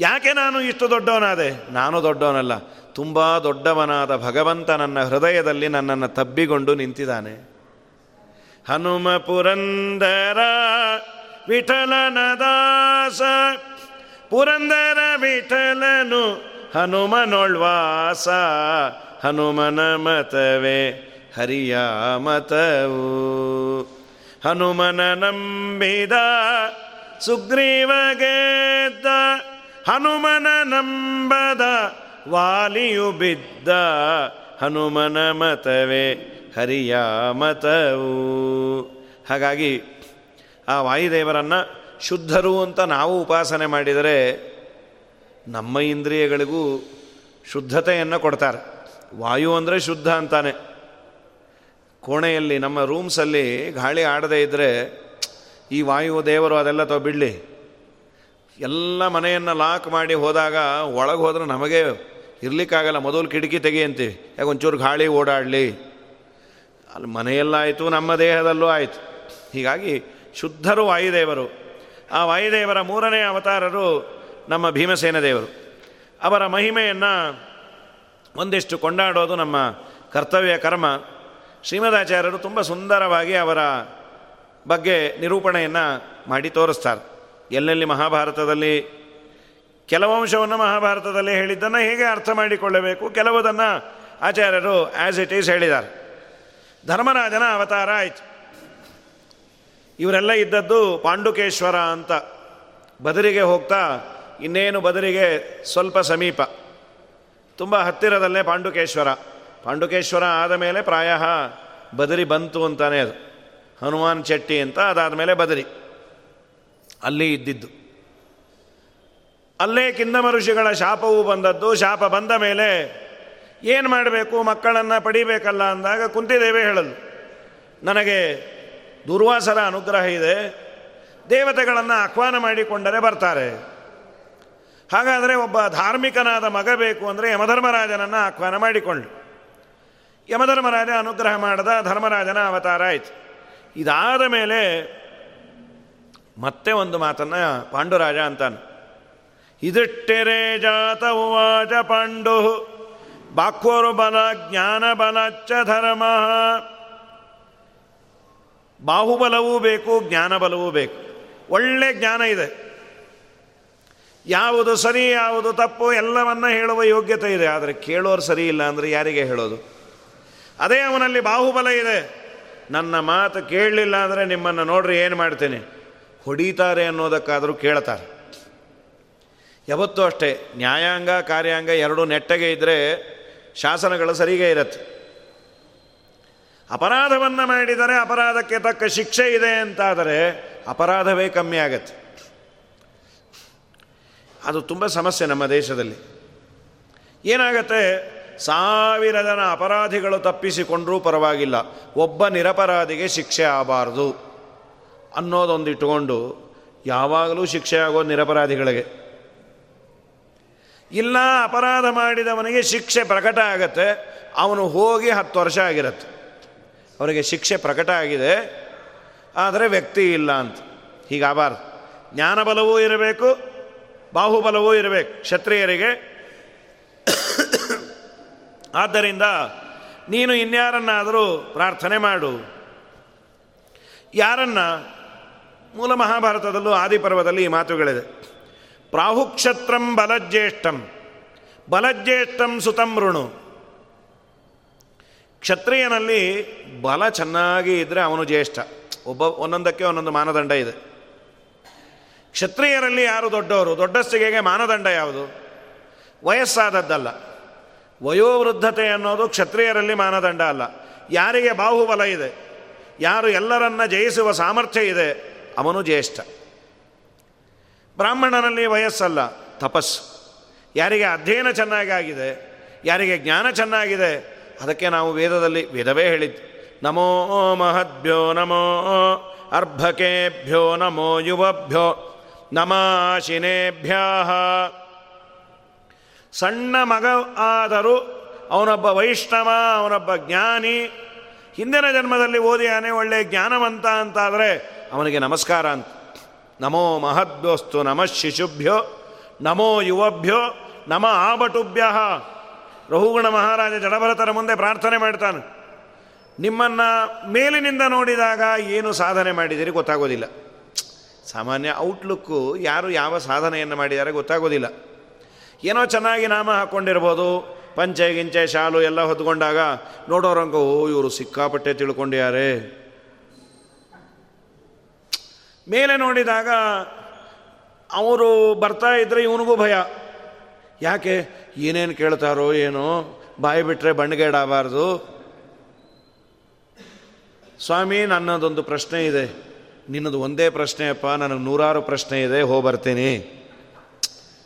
ಯಾಕೆ ನಾನು ಇಷ್ಟು ದೊಡ್ಡವನಾದೆ? ನಾನು ದೊಡ್ಡವನಲ್ಲ. ತುಂಬ ದೊಡ್ಡವನಾದ ಭಗವಂತ ನನ್ನ ಹೃದಯದಲ್ಲಿ ನನ್ನನ್ನು ತಬ್ಬಿಕೊಂಡು ನಿಂತಿದ್ದಾನೆ. ಹನುಮ ಪುರಂದರ ವಿಠಲನ ದಾಸ ಪುರಂದರ ವಿಠಲನು ಹನುಮನೊಳ್ವಾಸ, ಹನುಮನ ಮತವೇ ಹರಿಯ ಮತವು. ಹನುಮನ ನಂಬಿದ ಸುಗ್ರೀವ ಗೆದ್ದ ಹನುಮನ ನಂಬದ ವಾಲಿಯು ಬಿದ್ದ, ಹನುಮನ ಮತವೇ ಹರಿಯ ಮತವು. ಹಾಗಾಗಿ ಆ ವಾಯುದೇವರನ್ನು ಶುದ್ಧರು ಅಂತ ನಾವು ಉಪಾಸನೆ ಮಾಡಿದರೆ ನಮ್ಮ ಇಂದ್ರಿಯಗಳಿಗೂ ಶುದ್ಧತೆಯನ್ನು ಕೊಡ್ತಾರೆ. ವಾಯು ಅಂದರೆ ಶುದ್ಧ ಅಂತಾನೆ. ಕೋಣೆಯಲ್ಲಿ, ನಮ್ಮ ರೂಮ್ಸಲ್ಲಿ ಗಾಳಿ ಆಡದೇ ಇದ್ದರೆ ಈ ವಾಯು ದೇವರು ಅದೆಲ್ಲ ತೊ ಬಿಡಲಿ. ಎಲ್ಲ ಮನೆಯನ್ನು ಲಾಕ್ ಮಾಡಿ ಹೋದಾಗ ಒಳಗೆ ಹೋದ್ರೆ ನಮಗೆ ಇರಲಿಕ್ಕಾಗಲ್ಲ. ಮೊದಲು ಕಿಟಕಿ ತೆಗಿ ಅಂತೀವಿ. ಯಾಕೆ ಒಂಚೂರು ಗಾಳಿ ಓಡಾಡಲಿ? ಅಲ್ಲಿ ಮನೆಯಲ್ಲಾಯಿತು, ನಮ್ಮ ದೇಹದಲ್ಲೂ ಆಯಿತು. ಹೀಗಾಗಿ ಶುದ್ಧರು ವಾಯುದೇವರು. ಆ ವಾಯುದೇವರ ಮೂರನೇ ಅವತಾರರು ನಮ್ಮ ಭೀಮಸೇನ ದೇವರು. ಅವರ ಮಹಿಮೆಯನ್ನು ಒಂದಿಷ್ಟು ಕೊಂಡಾಡೋದು ನಮ್ಮ ಕರ್ತವ್ಯ, ಕರ್ಮ. ಶ್ರೀಮದಾಚಾರ್ಯರು ತುಂಬ ಸುಂದರವಾಗಿ ಅವರ ಬಗ್ಗೆ ನಿರೂಪಣೆಯನ್ನು ಮಾಡಿ ತೋರಿಸ್ತಾರೆ. ಎಲ್ಲೆಲ್ಲಿ ಮಹಾಭಾರತದಲ್ಲಿ ಕೆಲವಂಶವನ್ನು ಮಹಾಭಾರತದಲ್ಲಿ ಹೇಳಿದ್ದನ್ನು ಹೇಗೆ ಅರ್ಥ ಮಾಡಿಕೊಳ್ಳಬೇಕು, ಕೆಲವುದನ್ನು ಆಚಾರ್ಯರು ಆ್ಯಸ್ ಇಟ್ ಈಸ್ ಹೇಳಿದ್ದಾರೆ. ಧರ್ಮರಾಜನ ಅವತಾರ ಆಯಿತು. ಇವರೆಲ್ಲ ಇದ್ದದ್ದು ಪಾಂಡುಕೇಶ್ವರ ಅಂತ. ಬದರಿಗೆ ಹೋಗ್ತಾ ಇನ್ನೇನು ಬದರಿಗೆ ಸ್ವಲ್ಪ ಸಮೀಪ. ತುಂಬ ಹತ್ತಿರದಲ್ಲೇ ಪಾಂಡುಕೇಶ್ವರ. ಪಾಂಡುಕೇಶ್ವರ ಆದ ಮೇಲೆ ಪ್ರಾಯ ಬದರಿ ಬಂತು ಅಂತಾನೆ ಅದು. ಹನುಮಾನ್ ಚೆಟ್ಟಿ ಅಂತ ಅದಾದ ಮೇಲೆ ಬದರಿ. ಅಲ್ಲಿ ಇದ್ದಿದ್ದು. ಅಲ್ಲೇ ಕಿಂದಮ ಋಷಿಗಳ ಶಾಪವೂ ಬಂದದ್ದು. ಶಾಪ ಬಂದ ಮೇಲೆ ಏನು ಮಾಡಬೇಕು? ಮಕ್ಕಳನ್ನು ಪಡಿಬೇಕಲ್ಲ ಅಂದಾಗ ಕುಂತಿದೇವೆ ಹೇಳಲು. ನನಗೆ ದುರ್ವಾಸರ ಅನುಗ್ರಹ ಇದೆ. ದೇವತೆಗಳನ್ನು ಆಹ್ವಾನ ಮಾಡಿಕೊಂಡರೆ ಬರ್ತಾರೆ. ಹಾಗಾದರೆ ಒಬ್ಬ ಧಾರ್ಮಿಕನಾದ ಮಗ ಬೇಕು ಅಂದರೆ ಯಮಧರ್ಮರಾಜನನ್ನು ಆಹ್ವಾನ ಮಾಡಿಕೊಂಡು ಯಮಧರ್ಮರಾಜ ಅನುಗ್ರಹ ಮಾಡದ ಧರ್ಮರಾಜನ ಅವತಾರ ಆಯಿತು. ಇದಾದ ಮೇಲೆ ಮತ್ತೆ ಒಂದು ಮಾತನ್ನು ಪಾಂಡುರಾಜ ಅಂತಾನೆ. ಇದಿಟ್ಟೆರೆ ಜಾತ ಉವಾಚ ಪಾಂಡು. ಬಾಕ್ವರು ಬಲ ಜ್ಞಾನ ಬಲಚ್ಚ ಧರ್ಮ. ಬಾಹುಬಲವೂ ಬೇಕು, ಜ್ಞಾನಬಲವೂ ಬೇಕು. ಒಳ್ಳೆ ಜ್ಞಾನ ಇದೆ. ಯಾವುದು ಸರಿ, ಯಾವುದು ತಪ್ಪು, ಎಲ್ಲವನ್ನ ಹೇಳುವ ಯೋಗ್ಯತೆ ಇದೆ. ಆದರೆ ಕೇಳೋರು ಸರಿ ಇಲ್ಲ ಅಂದರೆ ಯಾರಿಗೆ ಹೇಳೋದು? ಅದೇ ಅವನಲ್ಲಿ ಬಾಹುಬಲ ಇದೆ. ನನ್ನ ಮಾತು ಕೇಳಲಿಲ್ಲ ಅಂದರೆ ನಿಮ್ಮನ್ನು ನೋಡ್ರಿ ಏನು ಮಾಡ್ತೇನೆ? ಹೊಡಿತಾರೆ ಅನ್ನೋದಕ್ಕಾದರೂ ಕೇಳ್ತಾರೆ. ಯಾವತ್ತೂ ಅಷ್ಟೇ. ನ್ಯಾಯಾಂಗ, ಕಾರ್ಯಾಂಗ ಎರಡೂ ನೆಟ್ಟಗೆ ಇದ್ದರೆ ಶಾಸನಗಳು ಸರಿಗೆ ಇರತ್ತೆ. ಅಪರಾಧವನ್ನು ಮಾಡಿದರೆ ಅಪರಾಧಕ್ಕೆ ತಕ್ಕ ಶಿಕ್ಷೆ ಇದೆ ಅಂತಾದರೆ ಅಪರಾಧವೇ ಕಮ್ಮಿ ಆಗತ್ತೆ. ಅದು ತುಂಬ ಸಮಸ್ಯೆ ನಮ್ಮ ದೇಶದಲ್ಲಿ. ಏನಾಗತ್ತೆ? ಸಾವಿರ ಜನ ಅಪರಾಧಿಗಳು ತಪ್ಪಿಸಿಕೊಂಡರೂ ಪರವಾಗಿಲ್ಲ. ಒಬ್ಬ ನಿರಪರಾಧಿಗೆ ಶಿಕ್ಷೆ ಆಗಬಾರ್ದು ಅನ್ನೋದೊಂದು ಇಟ್ಟುಕೊಂಡು ಯಾವಾಗಲೂ ಶಿಕ್ಷೆ ಆಗೋ ನಿರಪರಾಧಿಗಳಿಗೆ. ಇಲ್ಲ ಅಪರಾಧ ಮಾಡಿದವನಿಗೆ ಶಿಕ್ಷೆ ಪ್ರಕಟ ಆಗತ್ತೆ, ಅವನು ಹೋಗಿ ಹತ್ತು ವರ್ಷ ಆಗಿರತ್ತೆ. ಅವರಿಗೆ ಶಿಕ್ಷೆ ಪ್ರಕಟ ಆಗಿದೆ. ಆದರೆ ವ್ಯಕ್ತಿ ಇಲ್ಲ ಅಂತ. ಹೀಗಾಗಬಾರ್ದು ಜ್ಞಾನಬಲವೂ ಇರಬೇಕು, ಬಾಹುಬಲವೂ ಇರಬೇಕು ಕ್ಷತ್ರಿಯರಿಗೆ. ಆದ್ದರಿಂದ ನೀನು ಇನ್ಯಾರನ್ನಾದರೂ ಪ್ರಾರ್ಥನೆ ಮಾಡು. ಯಾರನ್ನ? ಮೂಲ ಮಹಾಭಾರತದಲ್ಲೂ ಆದಿಪರ್ವದಲ್ಲಿ ಈ ಮಾತುಗಳಿದೆ. ಪ್ರಾಹುಕ್ಷತ್ರಂ ಬಲಜ್ಯೇಷ್ಠಂ. ಬಲಜ್ಯೇಷ್ಠಂ ಸುತಂ ಋಣು ಕ್ಷತ್ರಿಯನಲ್ಲಿ ಬಲ ಚೆನ್ನಾಗಿ ಇದ್ದರೆ ಅವನು ಜ್ಯೇಷ್ಠ. ಒಬ್ಬ ಒಂದೊಂದಕ್ಕೆ ಒಂದೊಂದು ಮಾನದಂಡ ಇದೆ. ಕ್ಷತ್ರಿಯರಲ್ಲಿ ಯಾರು ದೊಡ್ಡವರು? ದೊಡ್ಡಸ್ತಿಗೆಗೆ ಮಾನದಂಡ ಯಾವುದು? ವಯಸ್ಸಾದದ್ದಲ್ಲ. ವಯೋವೃದ್ಧತೆ ಅನ್ನೋದು ಕ್ಷತ್ರಿಯರಲ್ಲಿ ಮಾನದಂಡ ಅಲ್ಲ. ಯಾರಿಗೆ ಬಾಹುಬಲ ಇದೆ? ಯಾರು ಎಲ್ಲರನ್ನ ಜಯಿಸುವ ಸಾಮರ್ಥ್ಯ ಇದೆ? ಅವನು ಜ್ಯೇಷ್ಠ. ಬ್ರಾಹ್ಮಣನಲ್ಲಿ ವಯಸ್ಸಲ್ಲ, ತಪಸ್ಸು. ಯಾರಿಗೆ ಅಧ್ಯಯನ ಚೆನ್ನಾಗಿ ಆಗಿದೆ, ಯಾರಿಗೆ ಜ್ಞಾನ ಚೆನ್ನಾಗಿದೆ ಅದಕ್ಕೆ ನಾವು ವೇದದಲ್ಲಿ ವೇದವೇ ಹೇಳಿದ್ದು. ನಮೋ ಮಹದ್ಭ್ಯೋ, ನಮೋ ಅರ್ಭಕೇಭ್ಯೋ, ನಮೋ ಯುವಭ್ಯೋ ನಮಾಶಿನೇಭ್ಯ ಸಣ್ಣ ಮಗ ಆದರೂ ಅವನೊಬ್ಬ ವೈಷ್ಣವ, ಅವನೊಬ್ಬ ಜ್ಞಾನಿ, ಹಿಂದಿನ ಜನ್ಮದಲ್ಲಿ ಓದಿಯಾನೆ ಒಳ್ಳೆ ಜ್ಞಾನವಂತ ಅಂತಾದರೆ ಅವನಿಗೆ ನಮಸ್ಕಾರ ಅಂತ. ನಮೋ ಮಹದ್ಭ್ಯೋಸ್ತು, ನಮಃ ಶಿಶುಭ್ಯೋ, ನಮೋ ಯುವಭ್ಯೋ, ನಮ ಆಬಟುಭ್ಯ. ರಹುಗುಣ ಮಹಾರಾಜ ಜಡಭರತರ ಮುಂದೆ ಪ್ರಾರ್ಥನೆ ಮಾಡ್ತಾನೆ. ನಿಮ್ಮನ್ನು ಮೇಲಿನಿಂದ ನೋಡಿದಾಗ ಏನು ಸಾಧನೆ ಮಾಡಿದಿರಿ ಗೊತ್ತಾಗೋದಿಲ್ಲ. ಸಾಮಾನ್ಯ ಔಟ್ಲುಕ್ಕು ಯಾರು ಯಾವ ಸಾಧನೆಯನ್ನು ಮಾಡಿದ್ದಾರೆ ಗೊತ್ತಾಗೋದಿಲ್ಲ. ಏನೋ ಚೆನ್ನಾಗಿ ನಾಮ ಹಾಕ್ಕೊಂಡಿರ್ಬೋದು ಪಂಚೆ, ಗಿಂಚೆ, ಶಾಲು ಎಲ್ಲ ಹೊತ್ಕೊಂಡಾಗ ನೋಡೋರಂಗ, ಓ, ಇವರು ಸಿಕ್ಕಾಪಟ್ಟೆ ತಿಳ್ಕೊಂಡಿದ್ದಾರೆ. ಮೇಲೆ ನೋಡಿದಾಗ ಅವರು ಬರ್ತಾ ಇದ್ದರೆ ಇವನಿಗೂ ಭಯ. ಯಾಕೆ ಏನೇನು ಕೇಳ್ತಾರೋ ಏನೋ ಬಾಯಿ ಬಿಟ್ಟರೆ ಬಣ್ಣಗೇಡಾಗಬಾರ್ದು ಸ್ವಾಮಿ, ನನ್ನದೊಂದು ಪ್ರಶ್ನೆ ಇದೆ. ನಿನ್ನದು ಒಂದೇ ಪ್ರಶ್ನೆಯಪ್ಪ ನನಗೆ ನೂರಾರು ಪ್ರಶ್ನೆ ಇದೆ, ಹೋ ಬರ್ತೀನಿ.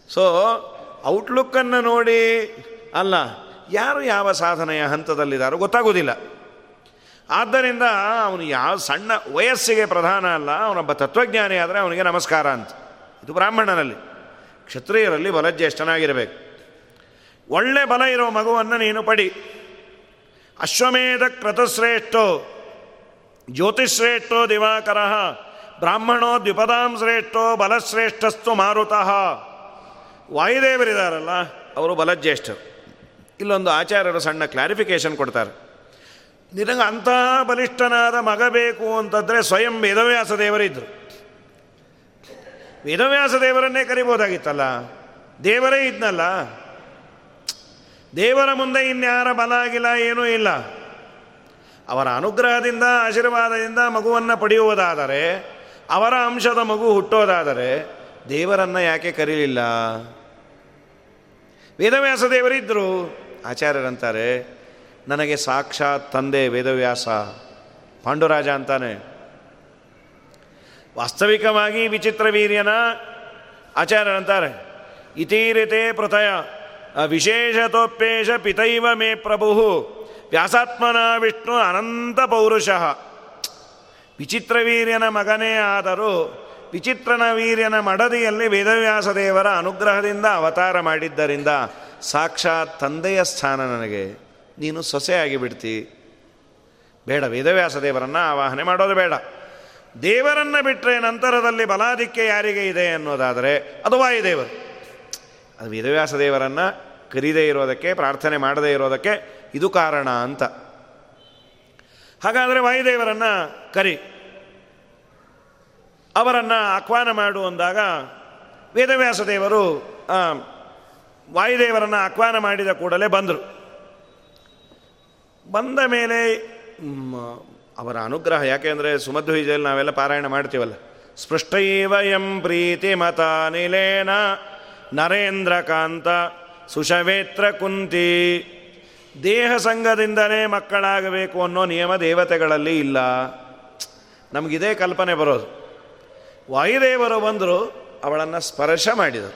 ಸೊ ಔಟ್ಲುಕ್ಕನ್ನು ನೋಡಿ, ಅಲ್ಲ, ಯಾರು ಯಾವ ಸಾಧನೆಯ ಹಂತದಲ್ಲಿದ್ದಾರೋ ಗೊತ್ತಾಗೋದಿಲ್ಲ. ಆದ್ದರಿಂದ ಅವನು ಯಾವ ಸಣ್ಣ ವಯಸ್ಸಿಗೆ ಪ್ರಧಾನ ಅಲ್ಲ, ಅವನೊಬ್ಬ ತತ್ವಜ್ಞಾನಿ ಆದರೆ ಅವನಿಗೆ ನಮಸ್ಕಾರ ಅಂತ. ಇದು ಬ್ರಾಹ್ಮಣನಲ್ಲಿ. ಕ್ಷತ್ರಿಯರಲ್ಲಿ ಬಲಜ್ಯೇಷ್ಠನಾಗಿರಬೇಕು ಒಳ್ಳೆ ಬಲ ಇರೋ ಮಗುವನ್ನು ನೀನು ಪಡಿ. ಅಶ್ವಮೇಧ ಕ್ರತಶ್ರೇಷ್ಠೋ ಜ್ಯೋತಿಶ್ರೇಷ್ಠೋ ದಿವಾಕರ, ಬ್ರಾಹ್ಮಣೋ ದ್ವಿಪದಾಂ ಶ್ರೇಷ್ಠೋ ಬಲಶ್ರೇಷ್ಠಸ್ತು ಮಾರುತಃ. ವಾಯುದೇವರಿದಾರಲ್ಲ, ಅವರು ಬಲಜ್ಯೇಷ್ಠರು ಇಲ್ಲೊಂದು ಆಚಾರ್ಯರು ಸಣ್ಣ ಕ್ಲಾರಿಫಿಕೇಶನ್ ಕೊಡ್ತಾರೆ. ನಿನಗೆ ಅಂತಹ ಬಲಿಷ್ಠನಾದ ಮಗ ಬೇಕು ಅಂತಂದರೆ ಸ್ವಯಂ ವೇದವ್ಯಾಸ ದೇವರಿದ್ದರು ವೇದವ್ಯಾಸ ದೇವರನ್ನೇ ಕರಿಬೋದಾಗಿತ್ತಲ್ಲ? ದೇವರೇ ಇದ್ನಲ್ಲ? ದೇವರ ಮುಂದೆ ಇನ್ಯಾರ ಬಲ ಆಗಿಲ್ಲ ಏನೂ ಇಲ್ಲ. ಅವರ ಅನುಗ್ರಹದಿಂದ, ಆಶೀರ್ವಾದದಿಂದ ಮಗುವನ್ನು ಪಡೆಯುವುದಾದರೆ, ಅವರ ಅಂಶದ ಮಗು ಹುಟ್ಟೋದಾದರೆ ದೇವರನ್ನು ಯಾಕೆ ಕರೀಲಿಲ್ಲ? ವೇದವ್ಯಾಸ ದೇವರಿದ್ದರು ಆಚಾರ್ಯರಂತಾರೆ, ನನಗೆ ಸಾಕ್ಷಾತ್ ತಂದೆ ವೇದವ್ಯಾಸ, ಪಾಂಡುರಾಜ ಅಂತಾನೆ. ವಾಸ್ತವಿಕವಾಗಿ ವಿಚಿತ್ರ ವೀರ್ಯನ ಆಚಾರ್ಯರಂತಾರೆ ಇತೀರಿತೆ ಪ್ರತಯ ವಿಶೇಷತೋಪೇಶ ಪಿತೈವ ಮೇ ಪ್ರಭು, ವ್ಯಾಸಾತ್ಮನ ವಿಷ್ಣು ಅನಂತ ಪೌರುಷಃ. ವಿಚಿತ್ರ ವೀರ್ಯನ ಮಗನೇ ಆದರೂ ವಿಚಿತ್ರನ ವೀರ್ಯನ ಮಡದಿಯಲ್ಲಿ ವೇದವ್ಯಾಸ ದೇವರ ಅನುಗ್ರಹದಿಂದ ಅವತಾರ ಮಾಡಿದ್ದರಿಂದ ಸಾಕ್ಷಾತ್ ತಂದೆಯ ಸ್ಥಾನ ನನಗೆ. ನೀನು ಸೊಸೆಯಾಗಿ ಬಿಡ್ತಿ ಬೇಡ, ವೇದವ್ಯಾಸ ದೇವರನ್ನು ಆವಾಹನೆ ಮಾಡೋದು ಬೇಡ. ದೇವರನ್ನು ಬಿಟ್ಟರೆ ನಂತರದಲ್ಲಿ ಬಲಾಧಿಕ್ಯ ಯಾರಿಗೆ ಇದೆ ಅನ್ನೋದಾದರೆ ಅದು ವಾಯುದೇವರು. ಅದು ವೇದವ್ಯಾಸ ದೇವರನ್ನು ಕರೀದೇ ಇರೋದಕ್ಕೆ, ಪ್ರಾರ್ಥನೆ ಮಾಡದೇ ಇರೋದಕ್ಕೆ ಇದು ಕಾರಣ ಅಂತ. ಹಾಗಾದರೆ ವಾಯುದೇವರನ್ನು ಕರಿ. ಅವರನ್ನು ಆಹ್ವಾನ ಮಾಡು ಅಂದಾಗ ವೇದವ್ಯಾಸ ದೇವರು ವಾಯುದೇವರನ್ನು ಆಹ್ವಾನ ಮಾಡಿದ ಕೂಡಲೇ ಬಂದರು. ಬಂದ ಮೇಲೆ ಅವರ ಅನುಗ್ರಹ ಯಾಕೆಂದರೆ ಸುಮಧ್ವೀಜೆಯಲ್ಲಿ ನಾವೆಲ್ಲ ಪಾರಾಯಣ ಮಾಡ್ತೀವಲ್ಲ. ಸ್ಪೃಷ್ಟೈವ ಎಂ ಪ್ರೀತಿ ಮತ ನಿಲೇನ ನರೇಂದ್ರಕಾಂತ ಸುಷವೇತ್ರ ಕುಂತಿ. ದೇಹ ಸಂಘದಿಂದಲೇ ಮಕ್ಕಳಾಗಬೇಕು ಅನ್ನೋ ನಿಯಮ ದೇವತೆಗಳಲ್ಲಿ ಇಲ್ಲ. ನಮಗಿದೇ ಕಲ್ಪನೆ ಬರೋದು. ವಾಯುದೇವರು ಬಂದರು, ಅವಳನ್ನು ಸ್ಪರ್ಶ ಮಾಡಿದರು.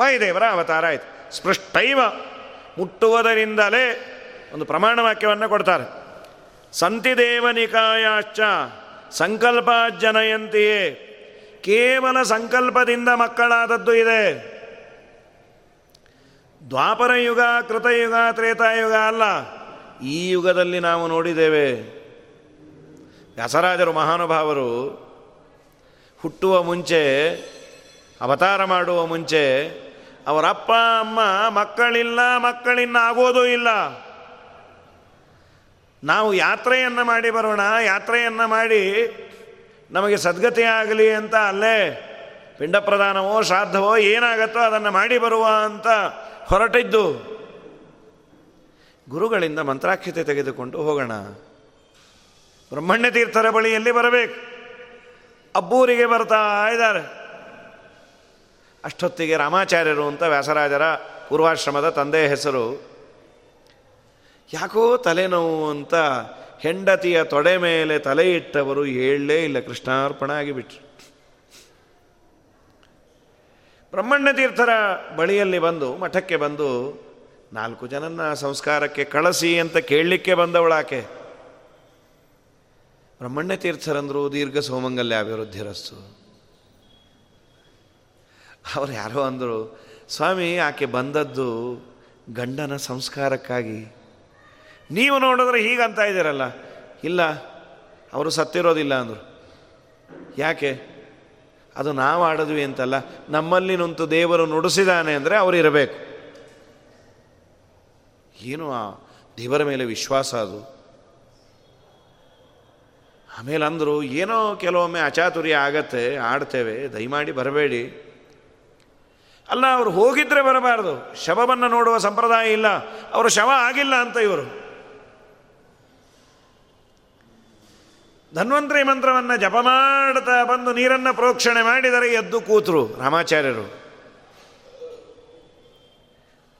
ವಾಯುದೇವರ ಅವತಾರ ಆಯಿತು. ಸ್ಪೃಷ್ಟೈವ ಮುಟ್ಟುವುದರಿಂದಲೇ ಒಂದು ಪ್ರಮಾಣ ವಾಕ್ಯವನ್ನು ಕೊಡ್ತಾರೆ. ಸಂತಿದೇವನಿಕಾಯಾಶ್ಚ ಸಂಕಲ್ಪ ಜನಯಂತಿಯೇ ಕೇವಲ ಸಂಕಲ್ಪದಿಂದ ಮಕ್ಕಳಾದದ್ದು ಇದೆ. ದ್ವಾಪರ ಯುಗ ಕೃತಯುಗ ತ್ರೇತಾಯುಗ ಅಲ್ಲ, ಈ ಯುಗದಲ್ಲಿ ನಾವು ನೋಡಿದ್ದೇವೆ. ವ್ಯಾಸರಾಜರು, ಮಹಾನುಭಾವರು ಹುಟ್ಟುವ ಮುಂಚೆ, ಅವತಾರ ಮಾಡುವ ಮುಂಚೆ ಅವರಪ್ಪ, ಅಮ್ಮ ಮಕ್ಕಳಿಲ್ಲ ಮಕ್ಕಳಿನ್ನ ಆಗೋದೂ ಇಲ್ಲ. ನಾವು ಯಾತ್ರೆಯನ್ನು ಮಾಡಿ ಬರೋಣ, ಯಾತ್ರೆಯನ್ನು ಮಾಡಿ ನಮಗೆ ಸದ್ಗತಿ ಆಗಲಿ ಅಂತ ಅಲ್ಲೇ ಪಿಂಡ ಪ್ರದಾನವೋ ಶ್ರಾದ್ದವೋ ಏನಾಗತ್ತೋ ಅದನ್ನು ಮಾಡಿ ಬರುವ ಅಂತ ಹೊರಟಿದ್ದು. ಗುರುಗಳಿಂದ ಮಂತ್ರಾಕ್ಷತೆ ತೆಗೆದುಕೊಂಡು ಹೋಗೋಣ. ಬ್ರಹ್ಮಣ್ಯ ತೀರ್ಥರ ಬಳಿಯಲ್ಲಿ ಬರಬೇಕು? ಅಬ್ಬೂರಿಗೆ ಬರ್ತಾ ಇದ್ದಾರೆ. ಅಷ್ಟೊತ್ತಿಗೆ ರಾಮಾಚಾರ್ಯರು ಅಂತ ವ್ಯಾಸರಾಜರ ಪೂರ್ವಾಶ್ರಮದ ತಂದೆಯ ಹೆಸರು ಯಾಕೋ ತಲೆನೋವು ಅಂತ ಹೆಂಡತಿಯ ತೊಡೆ ಮೇಲೆ ತಲೆ ಇಟ್ಟವರು ಹೇಳಲೇ ಇಲ್ಲ. ಕೃಷ್ಣಾರ್ಪಣ ಆಗಿಬಿಟ್ರು. ಬ್ರಹ್ಮಣ್ಯ ತೀರ್ಥರ ಬಳಿಯಲ್ಲಿ ಬಂದು, ಮಠಕ್ಕೆ ಬಂದು, ನಾಲ್ಕು ಜನನ ಸಂಸ್ಕಾರಕ್ಕೆ ಕಳಿಸಿ ಅಂತ ಕೇಳಲಿಕ್ಕೆ ಬಂದವಳಾಕೆ ಬ್ರಹ್ಮಣ್ಯ ತೀರ್ಥರಂದರು ದೀರ್ಘ ಸೋಮಂಗಲ್ಯ ಅಭಿವೃದ್ಧಿರಸ್ತು. ಅವ್ರು ಯಾರೋ ಅಂದರು, ಸ್ವಾಮಿ, ಆಕೆ ಬಂದದ್ದು ಗಂಡನ ಸಂಸ್ಕಾರಕ್ಕಾಗಿ. ನೀವು ನೋಡಿದ್ರೆ ಹೀಗಂತ ಇದ್ದೀರಲ್ಲ. ಇಲ್ಲ, ಅವರು ಸತ್ತಿರೋದಿಲ್ಲ ಅಂದರು. ಯಾಕೆ? ಅದು ನಾವು ಆಡಿದ್ವಿ ಅಂತಲ್ಲ. ನಮ್ಮಲ್ಲಿ ನಿಂತು ದೇವರು ನುಡಿಸಿದಾನೆ ಅಂದರೆ ಅವರು ಇರಬೇಕು. ಏನು ಆ ದೇವರ ಮೇಲೆ ವಿಶ್ವಾಸ ಅದು? ಆಮೇಲೆ ಅಂದರು, ಏನೋ ಕೆಲವೊಮ್ಮೆ ಅಚಾತುರ್ಯ ಆಗತ್ತೆ, ಆಡ್ತೇವೆ, ದಯಮಾಡಿ ಬರಬೇಡಿ. ಅಲ್ಲ, ಅವರು ಹೋಗಿದ್ರೆ ಬರಬಾರ್ದು. ಶವವನ್ನು ನೋಡುವ ಸಂಪ್ರದಾಯ ಇಲ್ಲ. ಅವರು ಶವ ಆಗಿಲ್ಲ ಅಂತ ಇವರು. ಧನ್ವಂತರಿ ಮಂತ್ರವನ್ನು ಜಪ ಮಾಡ್ತಾ ಬಂದು ನೀರನ್ನು ಪ್ರೋಕ್ಷಣೆ ಮಾಡಿದರೆ ಎದ್ದು ಕೂತರು ರಾಮಾಚಾರ್ಯರು.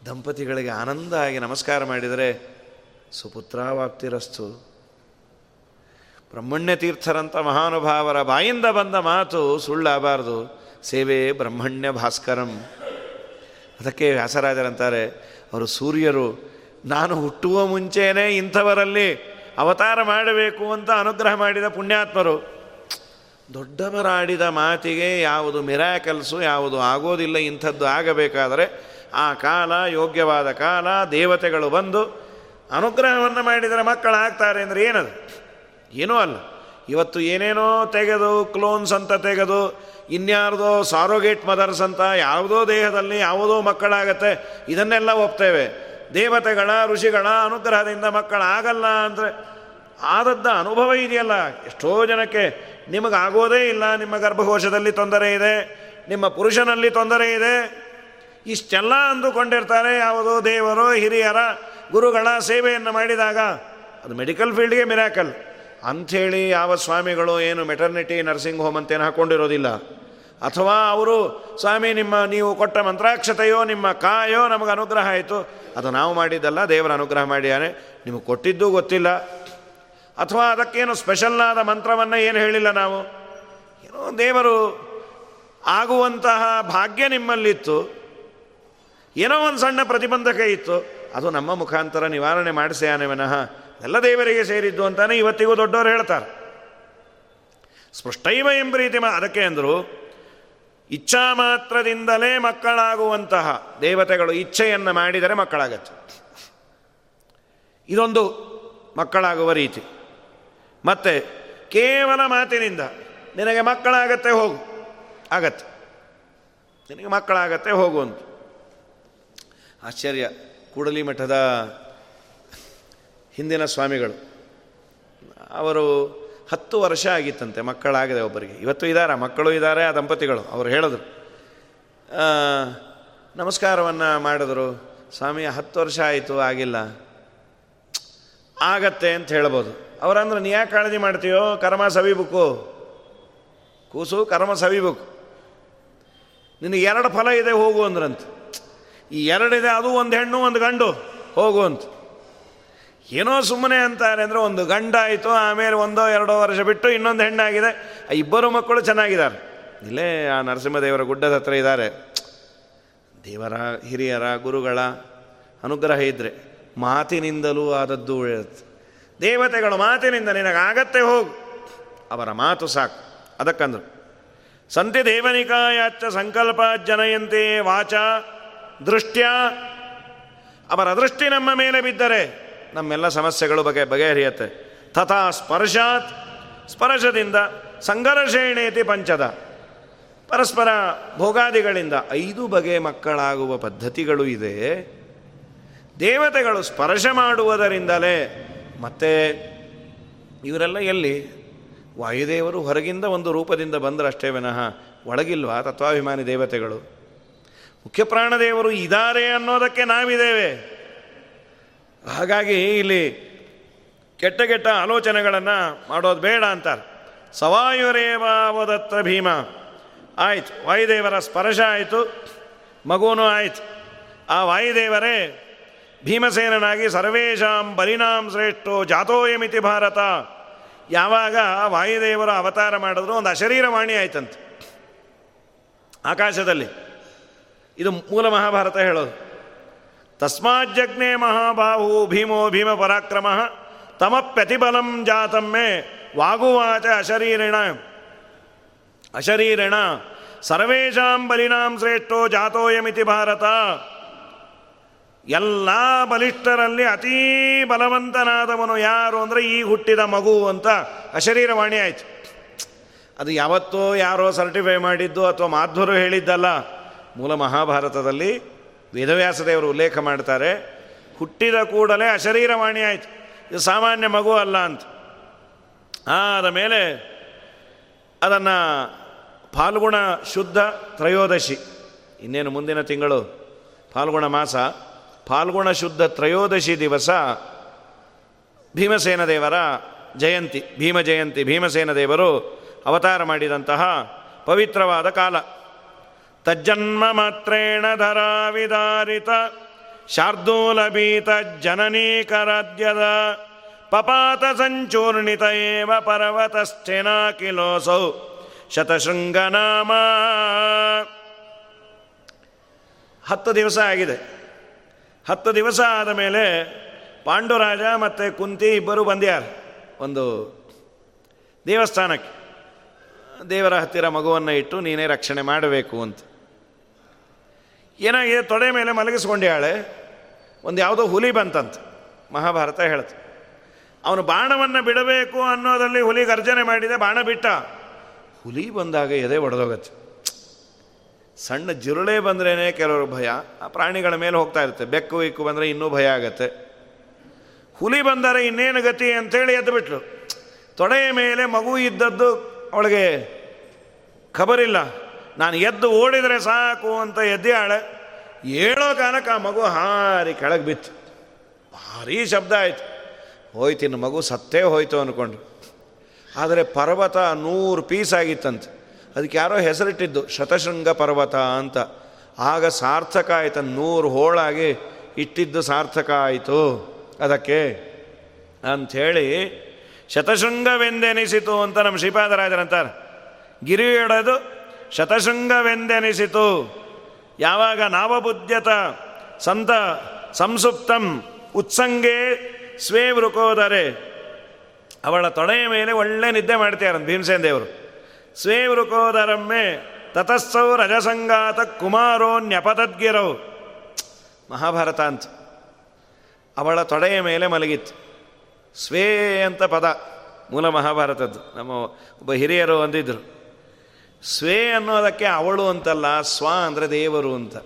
ದಂಪತಿಗಳಿಗೆ ಆನಂದ ಆಗಿ ನಮಸ್ಕಾರ ಮಾಡಿದರೆ ಸುಪುತ್ರಾವಾಪ್ತಿರಸ್ತು. ಬ್ರಹ್ಮಣ್ಯ ತೀರ್ಥರಂಥ ಮಹಾನುಭಾವರ ಬಾಯಿಂದ ಬಂದ ಮಾತು ಸುಳ್ಳಾಗಬಾರ್ದು. ಸೇವೆ ಬ್ರಹ್ಮಣ್ಯ ಭಾಸ್ಕರಂ. ಅದಕ್ಕೆ ವ್ಯಾಸರಾಜರಂತಾರೆ, ಅವರು ಸೂರ್ಯರು, ನಾನು ಹುಟ್ಟುವ ಮುಂಚೆಯೇ ಇಂಥವರಲ್ಲಿ ಅವತಾರ ಮಾಡಬೇಕು ಅಂತ ಅನುಗ್ರಹ ಮಾಡಿದ ಪುಣ್ಯಾತ್ಮರು. ದೊಡ್ಡವರಾಡಿದ ಮಾತಿಗೆ ಯಾವುದು ಮಿರಾಕಲ್ಸು, ಯಾವುದು ಆಗೋದಿಲ್ಲ, ಇಂಥದ್ದು ಆಗಬೇಕಾದರೆ ಆ ಕಾಲ ಯೋಗ್ಯವಾದ ಕಾಲ, ದೇವತೆಗಳು ಬಂದು ಅನುಗ್ರಹವನ್ನು ಮಾಡಿದರೆ ಮಕ್ಕಳಾಗ್ತಾರೆ ಅಂದರೆ ಏನದು? ಏನೂ ಅಲ್ಲ. ಇವತ್ತು ಏನೇನೋ ತೆಗೆದು ಕ್ಲೋನ್ಸ್ ಅಂತ ತೆಗೆದು, ಇನ್ಯಾರ್ದೋ ಸಾರೋಗೇಟ್ ಮದರ್ಸ್ ಅಂತ ಯಾವುದೋ ದೇಹದಲ್ಲಿ ಯಾವುದೋ ಮಕ್ಕಳಾಗತ್ತೆ, ಇದನ್ನೆಲ್ಲ ಒಪ್ತೇವೆ. ದೇವತೆಗಳ ಋಷಿಗಳ ಅನುಗ್ರಹದಿಂದ ಮಕ್ಕಳಾಗಲ್ಲ ಅಂದರೆ ಆದದ್ದ ಅನುಭವ ಇದೆಯಲ್ಲ. ಎಷ್ಟೋ ಜನಕ್ಕೆ ನಿಮಗಾಗೋದೇ ಇಲ್ಲ. ನಿಮ್ಮ ಗರ್ಭಕೋಶದಲ್ಲಿ ತೊಂದರೆ ಇದೆ. ನಿಮ್ಮ ಪುರುಷನಲ್ಲಿ ತೊಂದರೆ ಇದೆ. ಇಷ್ಟೆಲ್ಲ ಅಂದುಕೊಂಡಿರ್ತಾರೆ ಯಾವುದೋ ದೇವರು, ಹಿರಿಯರ, ಗುರುಗಳ ಸೇವೆಯನ್ನು ಮಾಡಿದಾಗ. ಅದು ಮೆಡಿಕಲ್ ಫೀಲ್ಡ್ಗೆ ಮಿರಾಕಲ್. ಅಂಥೇಳಿ ಯಾವ ಸ್ವಾಮಿಗಳು ಏನು ಮೆಟರ್ನಿಟಿ ನರ್ಸಿಂಗ್ ಹೋಮ್ ಅಂತೇನು ಹಾಕ್ಕೊಂಡಿರೋದಿಲ್ಲ ಅಥವಾ ಅವರು, ಸ್ವಾಮಿ, ನಿಮ್ಮ ನೀವು ಕೊಟ್ಟ ಮಂತ್ರಾಕ್ಷತೆಯೋ, ನಿಮ್ಮ ಕಾಯೋ ನಮಗೆ ಅನುಗ್ರಹ ಆಯಿತು. ಅದು ನಾವು ಮಾಡಿದ್ದಲ್ಲ, ದೇವರ ಅನುಗ್ರಹ ಮಾಡಿಯಾನೆ. ನಿಮಗೆ ಕೊಟ್ಟಿದ್ದೂ ಗೊತ್ತಿಲ್ಲ. ಅಥವಾ ಅದಕ್ಕೇನು ಸ್ಪೆಷಲ್ನಾದ ಮಂತ್ರವನ್ನು ಏನು ಹೇಳಿಲ್ಲ ನಾವು? ಏನೋ ದೇವರು ಆಗುವಂತಹ ಭಾಗ್ಯ ನಿಮ್ಮಲ್ಲಿತ್ತು. ಏನೋ ಒಂದು ಸಣ್ಣ ಪ್ರತಿಬಂಧಕ ಇತ್ತು. ಅದು ನಮ್ಮ ಮುಖಾಂತರ ನಿವಾರಣೆ ಮಾಡಿಸ್ಯಾನೆ ವಿನಃ. ಎಲ್ಲ ದೇವರಿಗೆ ಸೇರಿದ್ದು ಅಂತಾನೆ ಇವತ್ತಿಗೂ ದೊಡ್ಡವರು ಹೇಳ್ತಾರೆ. ಸ್ಪೃಷ್ಟೈವ ಎಂಬ ರೀತಿ ಅದಕ್ಕೆ ಅಂದರು ಇಚ್ಛಾ ಮಾತ್ರದಿಂದಲೇ ಮಕ್ಕಳಾಗುವಂತಹ ದೇವತೆಗಳು ಇಚ್ಛೆಯನ್ನು ಮಾಡಿದರೆ ಮಕ್ಕಳಾಗತ್ತೆ. ಇದೊಂದು ಮಕ್ಕಳಾಗುವ ರೀತಿ. ಮತ್ತೆ ಕೇವಲ ಮಾತಿನಿಂದ ನಿನಗೆ ಮಕ್ಕಳಾಗತ್ತೆ ಹೋಗು. ಆಗತ್ತೆ. ನಿನಗೆ ಮಕ್ಕಳಾಗತ್ತೆ ಹೋಗು ಅಂತ. ಆಶ್ಚರ್ಯ. ಕೂಡಲಿ ಮಠದ ಹಿಂದಿನ ಸ್ವಾಮಿಗಳು. ಅವರು ಹತ್ತು ವರ್ಷ ಆಗಿತ್ತಂತೆ, ಮಕ್ಕಳಾಗದೆ ಒಬ್ಬರಿಗೆ. ಇವತ್ತು ಇದ್ದಾರೆ, ಮಕ್ಕಳು ಇದ್ದಾರೆ, ಆ ದಂಪತಿಗಳು, ಅವರು ಹೇಳಿದ್ರು. ನಮಸ್ಕಾರವನ್ನು ಮಾಡಿದ್ರು. ಸ್ವಾಮಿ, ಹತ್ತು ವರ್ಷ ಆಯಿತು, ಆಗಿಲ್ಲ. ಆಗತ್ತೆ ಅಂತ ಹೇಳ್ಬೋದು. ಅವರಂದ್ರೆ, ನೀ ಯಾಕೆ ಕಾಳಜಿ ಮಾಡ್ತೀಯೋ? ಕರ್ಮ ಸವಿಬೇಕು. ಕೂಸು, ಕರ್ಮ ಸವಿಬೇಕು. ನಿನಗೆ ಎರಡು ಫಲ ಇದೆ, ಹೋಗು ಅಂದ್ರಂತ. ಈ ಎರಡಿದೆ, ಅದು ಒಂದು ಹೆಣ್ಣು, ಒಂದು ಗಂಡು, ಹೋಗು ಅಂತ. ಏನೋ ಸುಮ್ಮನೆ ಅಂತಾರೆ ಅಂದರೆ ಒಂದು ಗಂಡ ಆಯಿತು, ಆಮೇಲೆ ಒಂದೋ ಎರಡೋ ವರ್ಷ ಬಿಟ್ಟು ಇನ್ನೊಂದು ಹೆಣ್ಣಾಗಿದೆ. ಆ ಇಬ್ಬರು ಮಕ್ಕಳು ಚೆನ್ನಾಗಿದ್ದಾರೆ. ಇಲ್ಲೇ ಆ ನರಸಿಂಹದೇವರ ಗುಡ್ಡದ ಹತ್ರ ಇದ್ದಾರೆ. ದೇವರ ಹಿರಿಯರ ಗುರುಗಳ ಅನುಗ್ರಹ ಇದ್ದರೆ ಮಾತಿನಿಂದಲೂ ಆದದ್ದು ಉಳಿಯುತ್ತೆ ದೇವತೆಗಳು ಮಾತಿನಿಂದ ನಿನಗಾಗತ್ತೆ ಹೋಗು. ಅವರ ಮಾತು ಸಾಕು. ಅದಕ್ಕಂದ್ರು, ಸಂತಿ ದೇವನಿಕಾಯಾಚ ಸಂಕಲ್ಪ ಜನಯಂತೆ ವಾಚ ದೃಷ್ಟ್ಯ. ಅವರ ದೃಷ್ಟಿ ನಮ್ಮ ಮೇಲೆ ಬಿದ್ದರೆ ನಮ್ಮೆಲ್ಲ ಸಮಸ್ಯೆಗಳು ಬಗೆ ಬಗೆಹರಿಯುತ್ತೆ. ತಥಾ ಸ್ಪರ್ಶಾತ್, ಸ್ಪರ್ಶದಿಂದ ಸಂಘರ್ಷೇಣೇತಿ ಪಂಚದ. ಪರಸ್ಪರ ಭೋಗಾದಿಗಳಿಂದ ಐದು ಬಗೆ ಮಕ್ಕಳಾಗುವ ಪದ್ಧತಿಗಳು ಇದೆ. ದೇವತೆಗಳು ಸ್ಪರ್ಶ ಮಾಡುವುದರಿಂದಲೇ ಮತ್ತೆ ಇವರೆಲ್ಲ ಎಲ್ಲಿ? ವಾಯುದೇವರು ಹೊರಗಿಂದ ಒಂದು ರೂಪದಿಂದ ಬಂದರಷ್ಟೇ ವಿನಃ ಒಳಗಿಲ್ವಾ ತತ್ವಾಭಿಮಾನಿ ದೇವತೆಗಳು? ಮುಖ್ಯ ಪ್ರಾಣದೇವರು ಇದ್ದಾರೆ ಅನ್ನೋದಕ್ಕೆ ನಾವಿದ್ದೇವೆ. ಹಾಗಾಗಿ ಇಲ್ಲಿ ಕೆಟ್ಟ ಕೆಟ್ಟ ಆಲೋಚನೆಗಳನ್ನು ಮಾಡೋದು ಬೇಡ ಅಂತಾರೆ. ಸವಾಯುರೇವಾವದತ್ತ ಭೀಮ. ಆಯ್ತು, ವಾಯುದೇವರ ಸ್ಪರ್ಶ ಆಯಿತು, ಮಗುನು ಆಯ್ತು. ಆ ವಾಯುದೇವರೇ, ಭೀಮಸೇನನಾಗಿ ಸರ್ವೇಶಾಂ ಬಲಿನಾಂ ಶ್ರೇಷ್ಠೋ ಜಾತೋಯಮಿತಿ ಭಾರತ. ಯಾವಾಗ ವಾಯುದೇವರು ಅವತಾರ ಮಾಡಿದ್ರು, ಒಂದು ಅಶರೀರವಾಣಿ ಆಯ್ತಂತೆ. ಆಕಾಶದಲ್ಲಿ. ಇದು ಮೂಲ ಮಹಾಭಾರತ ಹೇಳೋದು. ತಸ್ಮಾಜ್ಜಗ್ನೆ ಮಹಾಬಾಹು ಭೀಮೋ ಭೀಮ ಪರಾಕ್ರಮ ತಮಪ್ಯತಿಬಲಂ ಜಾತಮ್ಮೆ ವಾಗುವಾಚ ಅಶರೀರಿಣ ಅಶರೀರಿಣ ಸರ್ವೇಶಾಂ ಬಲಿನಾಂ ಶ್ರೇಷ್ಠೋ ಜಾತೋಯಮಿತಿ ಭಾರತ ಎಲ್ಲ ಬಲಿಷ್ಠರಲ್ಲಿ ಅತೀ ಬಲವಂತನಾದವನು ಯಾರು ಅಂದರೆ ಈ ಹುಟ್ಟಿದ ಮಗು ಅಂತ ಅಶರೀರವಾಣಿ ಆಯ್ತು. ಅದು ಯಾವತ್ತೋ ಯಾರೋ ಸರ್ಟಿಫೈ ಮಾಡಿದ್ದು ಅಥವಾ ಮಾಧ್ವರು ಹೇಳಿದ್ದಲ್ಲ, ಮೂಲ ಮಹಾಭಾರತದಲ್ಲಿ ವೇದವ್ಯಾಸದೇವರು ಉಲ್ಲೇಖ ಮಾಡ್ತಾರೆ, ಹುಟ್ಟಿದ ಕೂಡಲೇ ಅಶರೀರವಾಣಿ ಆಯಿತು. ಇದು ಸಾಮಾನ್ಯ ಮಗು ಅಲ್ಲ ಅಂತ. ಆದ ಮೇಲೆ ಅದನ್ನು ಫಾಲ್ಗುಣ ಶುದ್ಧ ತ್ರಯೋದಶಿ, ಇನ್ನೇನು ಮುಂದಿನ ತಿಂಗಳು, ಫಾಲ್ಗುಣ ಮಾಸ, ಫಾಲ್ಗುಣ ಶುದ್ಧ ತ್ರಯೋದಶಿ ದಿವಸ ಭೀಮಸೇನ ದೇವರ ಜಯಂತಿ, ಭೀಮ ಜಯಂತಿ ಭೀಮಸೇನ ದೇವರು ಅವತಾರ ಮಾಡಿದಂತಹ ಪವಿತ್ರವಾದ ಕಾಲ. ತಜ್ಜನ್ಮ ಮಾತ್ರೇಣ ಧರಾವಿದಾರಿತ ಶಾರ್ದೂಲಭೀತ ಜನನೀಕರದ್ಯದ ಪಪಾತ ಸಂಚೂರ್ಣಿತ ಏವ ಪರ್ವತಸ್ಥಿನ ಕಿಲೋಸೌ ಶತಶೃಂಗನಾಮ. ಹತ್ತು ದಿವಸ ಆಗಿದೆ. ಹತ್ತು ದಿವಸ ಆದ ಮೇಲೆ ಪಾಂಡುರಾಜ ಮತ್ತು ಕುಂತಿ ಇಬ್ಬರು ಬಂದ್ಯಾರ ಒಂದು ದೇವಸ್ಥಾನಕ್ಕೆ. ದೇವರ ಹತ್ತಿರ ಮಗುವನ್ನು ಇಟ್ಟು ನೀನೇ ರಕ್ಷಣೆ ಮಾಡಬೇಕು ಅಂತ. ಏನಾಗಿದೆ? ತೊಡೆ ಮೇಲೆ ಮಲಗಿಸ್ಕೊಂಡ್ಯಾಳೆ ಒಂದು ಯಾವುದೋ ಹುಲಿ ಬಂತಂತ. ಮಹಾಭಾರತ ಹೇಳುತ್ತೆ ಅವನು ಬಾಣವನ್ನು ಬಿಡಬೇಕು ಅನ್ನೋದರಲ್ಲಿ ಹುಲಿ ಗರ್ಜನೆ ಮಾಡಿದೆ, ಬಾಣ ಬಿಟ್ಟ. ಹುಲಿ ಬಂದಾಗ ಎದೆ ಒಡೆದೋಗತ್ತೆ. ಸಣ್ಣ ಜಿರುಳೆ ಬಂದ್ರೇ ಕೆಲವರು ಭಯ. ಆ ಪ್ರಾಣಿಗಳ ಮೇಲೆ ಹೋಗ್ತಾ ಇರುತ್ತೆ. ಬೆಕ್ಕು, ಇಕ್ಕು ಬಂದರೆ ಇನ್ನೂ ಭಯ ಆಗತ್ತೆ. ಹುಲಿ ಬಂದರೆ ಇನ್ನೇನು ಗತಿ ಅಂತೇಳಿ ಎದ್ದು ಬಿಟ್ಲು. ತೊಡೆಯ ಮೇಲೆ ಮಗು ಇದ್ದದ್ದು ಅವಳಿಗೆ ಖಬರಿಲ್ಲ. ನಾನು ಎದ್ದು ಓಡಿದರೆ ಸಾಕು ಅಂತ ಎದ್ದಾಳೆ ಏಳೋ ಕಾಲಕ್ಕೆ ಆ ಮಗು ಹಾರಿ ಕೆಳಗೆ ಬಿತ್ತು. ಭಾರೀ ಶಬ್ದ ಆಯಿತು. ಹೋಯ್ತಿನ ಮಗು ಸತ್ತೇ ಹೋಯ್ತು ಅಂದ್ಕೊಂಡು ಆದರೆ ಪರ್ವತ ನೂರು ಪೀಸ್ ಆಗಿತ್ತಂತೆ. ಅದಕ್ಕೆ ಯಾರೋ ಹೆಸರಿಟ್ಟಿದ್ದು, ಶತಶೃಂಗ ಪರ್ವತ ಅಂತ. ಆಗ ಸಾರ್ಥಕ ಆಯಿತು, ನೂರು ಹೋಳಾಗಿ ಇಟ್ಟಿದ್ದು ಸಾರ್ಥಕ ಆಯಿತು. ಅದಕ್ಕೆ ಅಂಥೇಳಿ ಶತಶೃಂಗವೆಂದೆನಿಸಿತು ಅಂತ ನಮ್ಮ ಶ್ರೀಪಾದರಾಜರಂತಾರೆ. ಗಿರಿಯೊಡೆದು ಶತಶೃಂಗವೆಂದೆನಿಸಿತು. ಯಾವಾಗ ನಾವಬುದ್ಯತ ಸಂತ, ಸಂಸುಪ್ತಂ, ಉತ್ಸಂಗೇ ಸ್ವೇ ವೃಕೋದರೆ. ಅವಳ ತೊಡೆಯ ಮೇಲೆ ಒಳ್ಳೆ ನಿದ್ದೆ ಮಾಡ್ತಾರೆ ಭೀಮಸೇನ ದೇವರು. ಸ್ವೇ ವೃಕೋದರಮ್ಮೆ ತತಸ್ಸೌ ರಜಸಂಗಾತ ಕುಮಾರೋ ನ್ಯಪತದ್ಗಿರೌ ಮಹಾಭಾರತ ಅಂತ. ಅವಳ ತೊಡೆಯ ಮೇಲೆ ಮಲಗಿತ್ತು. ಸ್ವೇ ಅಂತ ಪದ, ಮೂಲ ಮಹಾಭಾರತದ್ದು. ನಮ್ಮ ಒಬ್ಬ ಹಿರಿಯರು ಅಂದಿದ್ರು. ಸ್ವೇ ಅನ್ನೋದಕ್ಕೆ ಅವಳು ಅಂತಲ್ಲ, ಸ್ವ ಅಂದರೆ ದೇವರು ಅಂತ.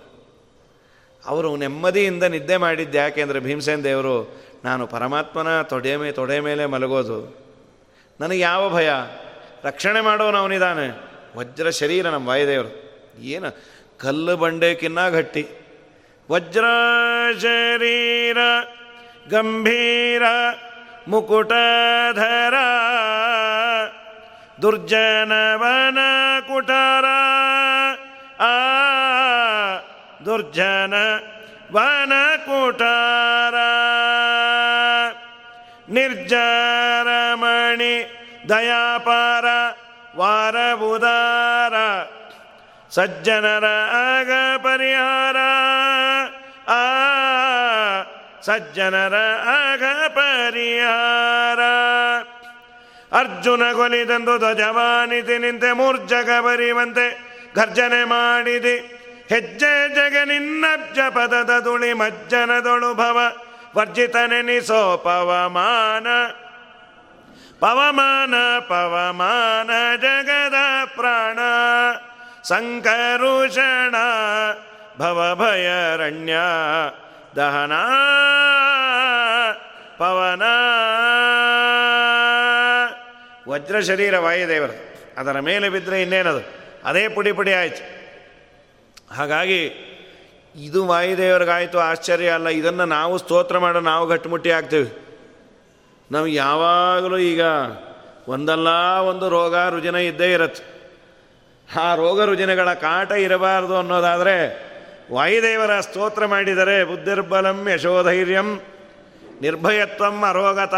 ಅವರು ನೆಮ್ಮದಿಯಿಂದ ನಿದ್ದೆ ಮಾಡಿದ್ದು ಯಾಕೆಂದರೆ ಭೀಮಸೇನ ದೇವರು, ನಾನು ಪರಮಾತ್ಮನ ತೊಡೆ ಮೇ, ತೊಡೆ ಮೇಲೆ ಮಲಗೋದು. ನನಗೆ ಯಾವ ಭಯ? ರಕ್ಷಣೆ ಮಾಡೋನು ಅವನಿದ್ದಾನೆ ವಜ್ರ ಶರೀರ ನಮ್ಮ ವಾಯುದೇವರು. ಏನು? ಕಲ್ಲು ಬಂಡೆಕಿನ್ನ ಗಟ್ಟಿ. ವಜ್ರ ಶರೀರ, ಗಂಭೀರ, ಮುಕುಟಧರ. ದುರ್ಜನವನ ಕುಟಾರ. ಆ ದುರ್ಜನ ವನ ಕುಟಾರ. ನಿರ್ಜರಮಣಿ ದಯಾಪಾರ ವಾರಬುದಾರ ಸಜ್ಜನರ ಆಗ ಪರಿಹಾರ. ಆ, ಸಜ್ಜನರ ಆಗ ಪರಿಹಾರ. ಅರ್ಜುನ ಕೊಲಿದಂದು ಧ್ವಜವಾನಿತಿ ನಿಂತೆ ಮೂರ್ಜಗ ಬರಿವಂತೆ ಗರ್ಜನೆ ಮಾಡಿದಿ. ಹೆಜ್ಜೆ ಜಗ ನಿನ್ನಬ್ಜ ಪದದ ದುಳಿ ಮಜ್ಜನದೊಳು ಭವ ವರ್ಜಿತನೆನಿಸೋ ಪವಮಾನ. ಪವಮಾನ ಪವಮಾನ ಜಗದ ಪ್ರಾಣ. ಸಂಕರುಷಣ, ಭವಭಯರಣ್ಯ, ದಹನ, ಪವನ. ವಜ್ರ ಶರೀರ ವಾಯುದೇವರು ಅದರ ಮೇಲೆ ಬಿದ್ದರೆ ಇನ್ನೇನದು? ಅದೇ ಪುಡಿ ಪುಡಿ ಆಯಿತು. ಹಾಗಾಗಿ ಇದು ವಾಯುದೇವರಿಗಾಯಿತು ಆಶ್ಚರ್ಯ ಅಲ್ಲ. ಇದನ್ನು ನಾವು ಸ್ತೋತ್ರ ಮಾಡೋ, ನಾವು ಗಟ್ಟಿಮುಟ್ಟಿ ಆಗ್ತೀವಿ. ನಾವು ಯಾವಾಗಲೂ ಈಗ ಒಂದಲ್ಲ ಒಂದು ರೋಗ ರುಜಿನ ಇದ್ದೇ ಇರತ್ತೆ. ಆ ರೋಗ ರುಜಿನಗಳ ಕಾಟ ಇರಬಾರದು ಅನ್ನೋದಾದರೆ ವಾಯುದೇವರ ಸ್ತೋತ್ರ ಮಾಡಿದರೆ ಬುದ್ಧಿರ್ಬಲಂ ಯಶೋಧೈರ್ಯಂ ನಿರ್ಭಯತ್ವಂ ಅರೋಗತ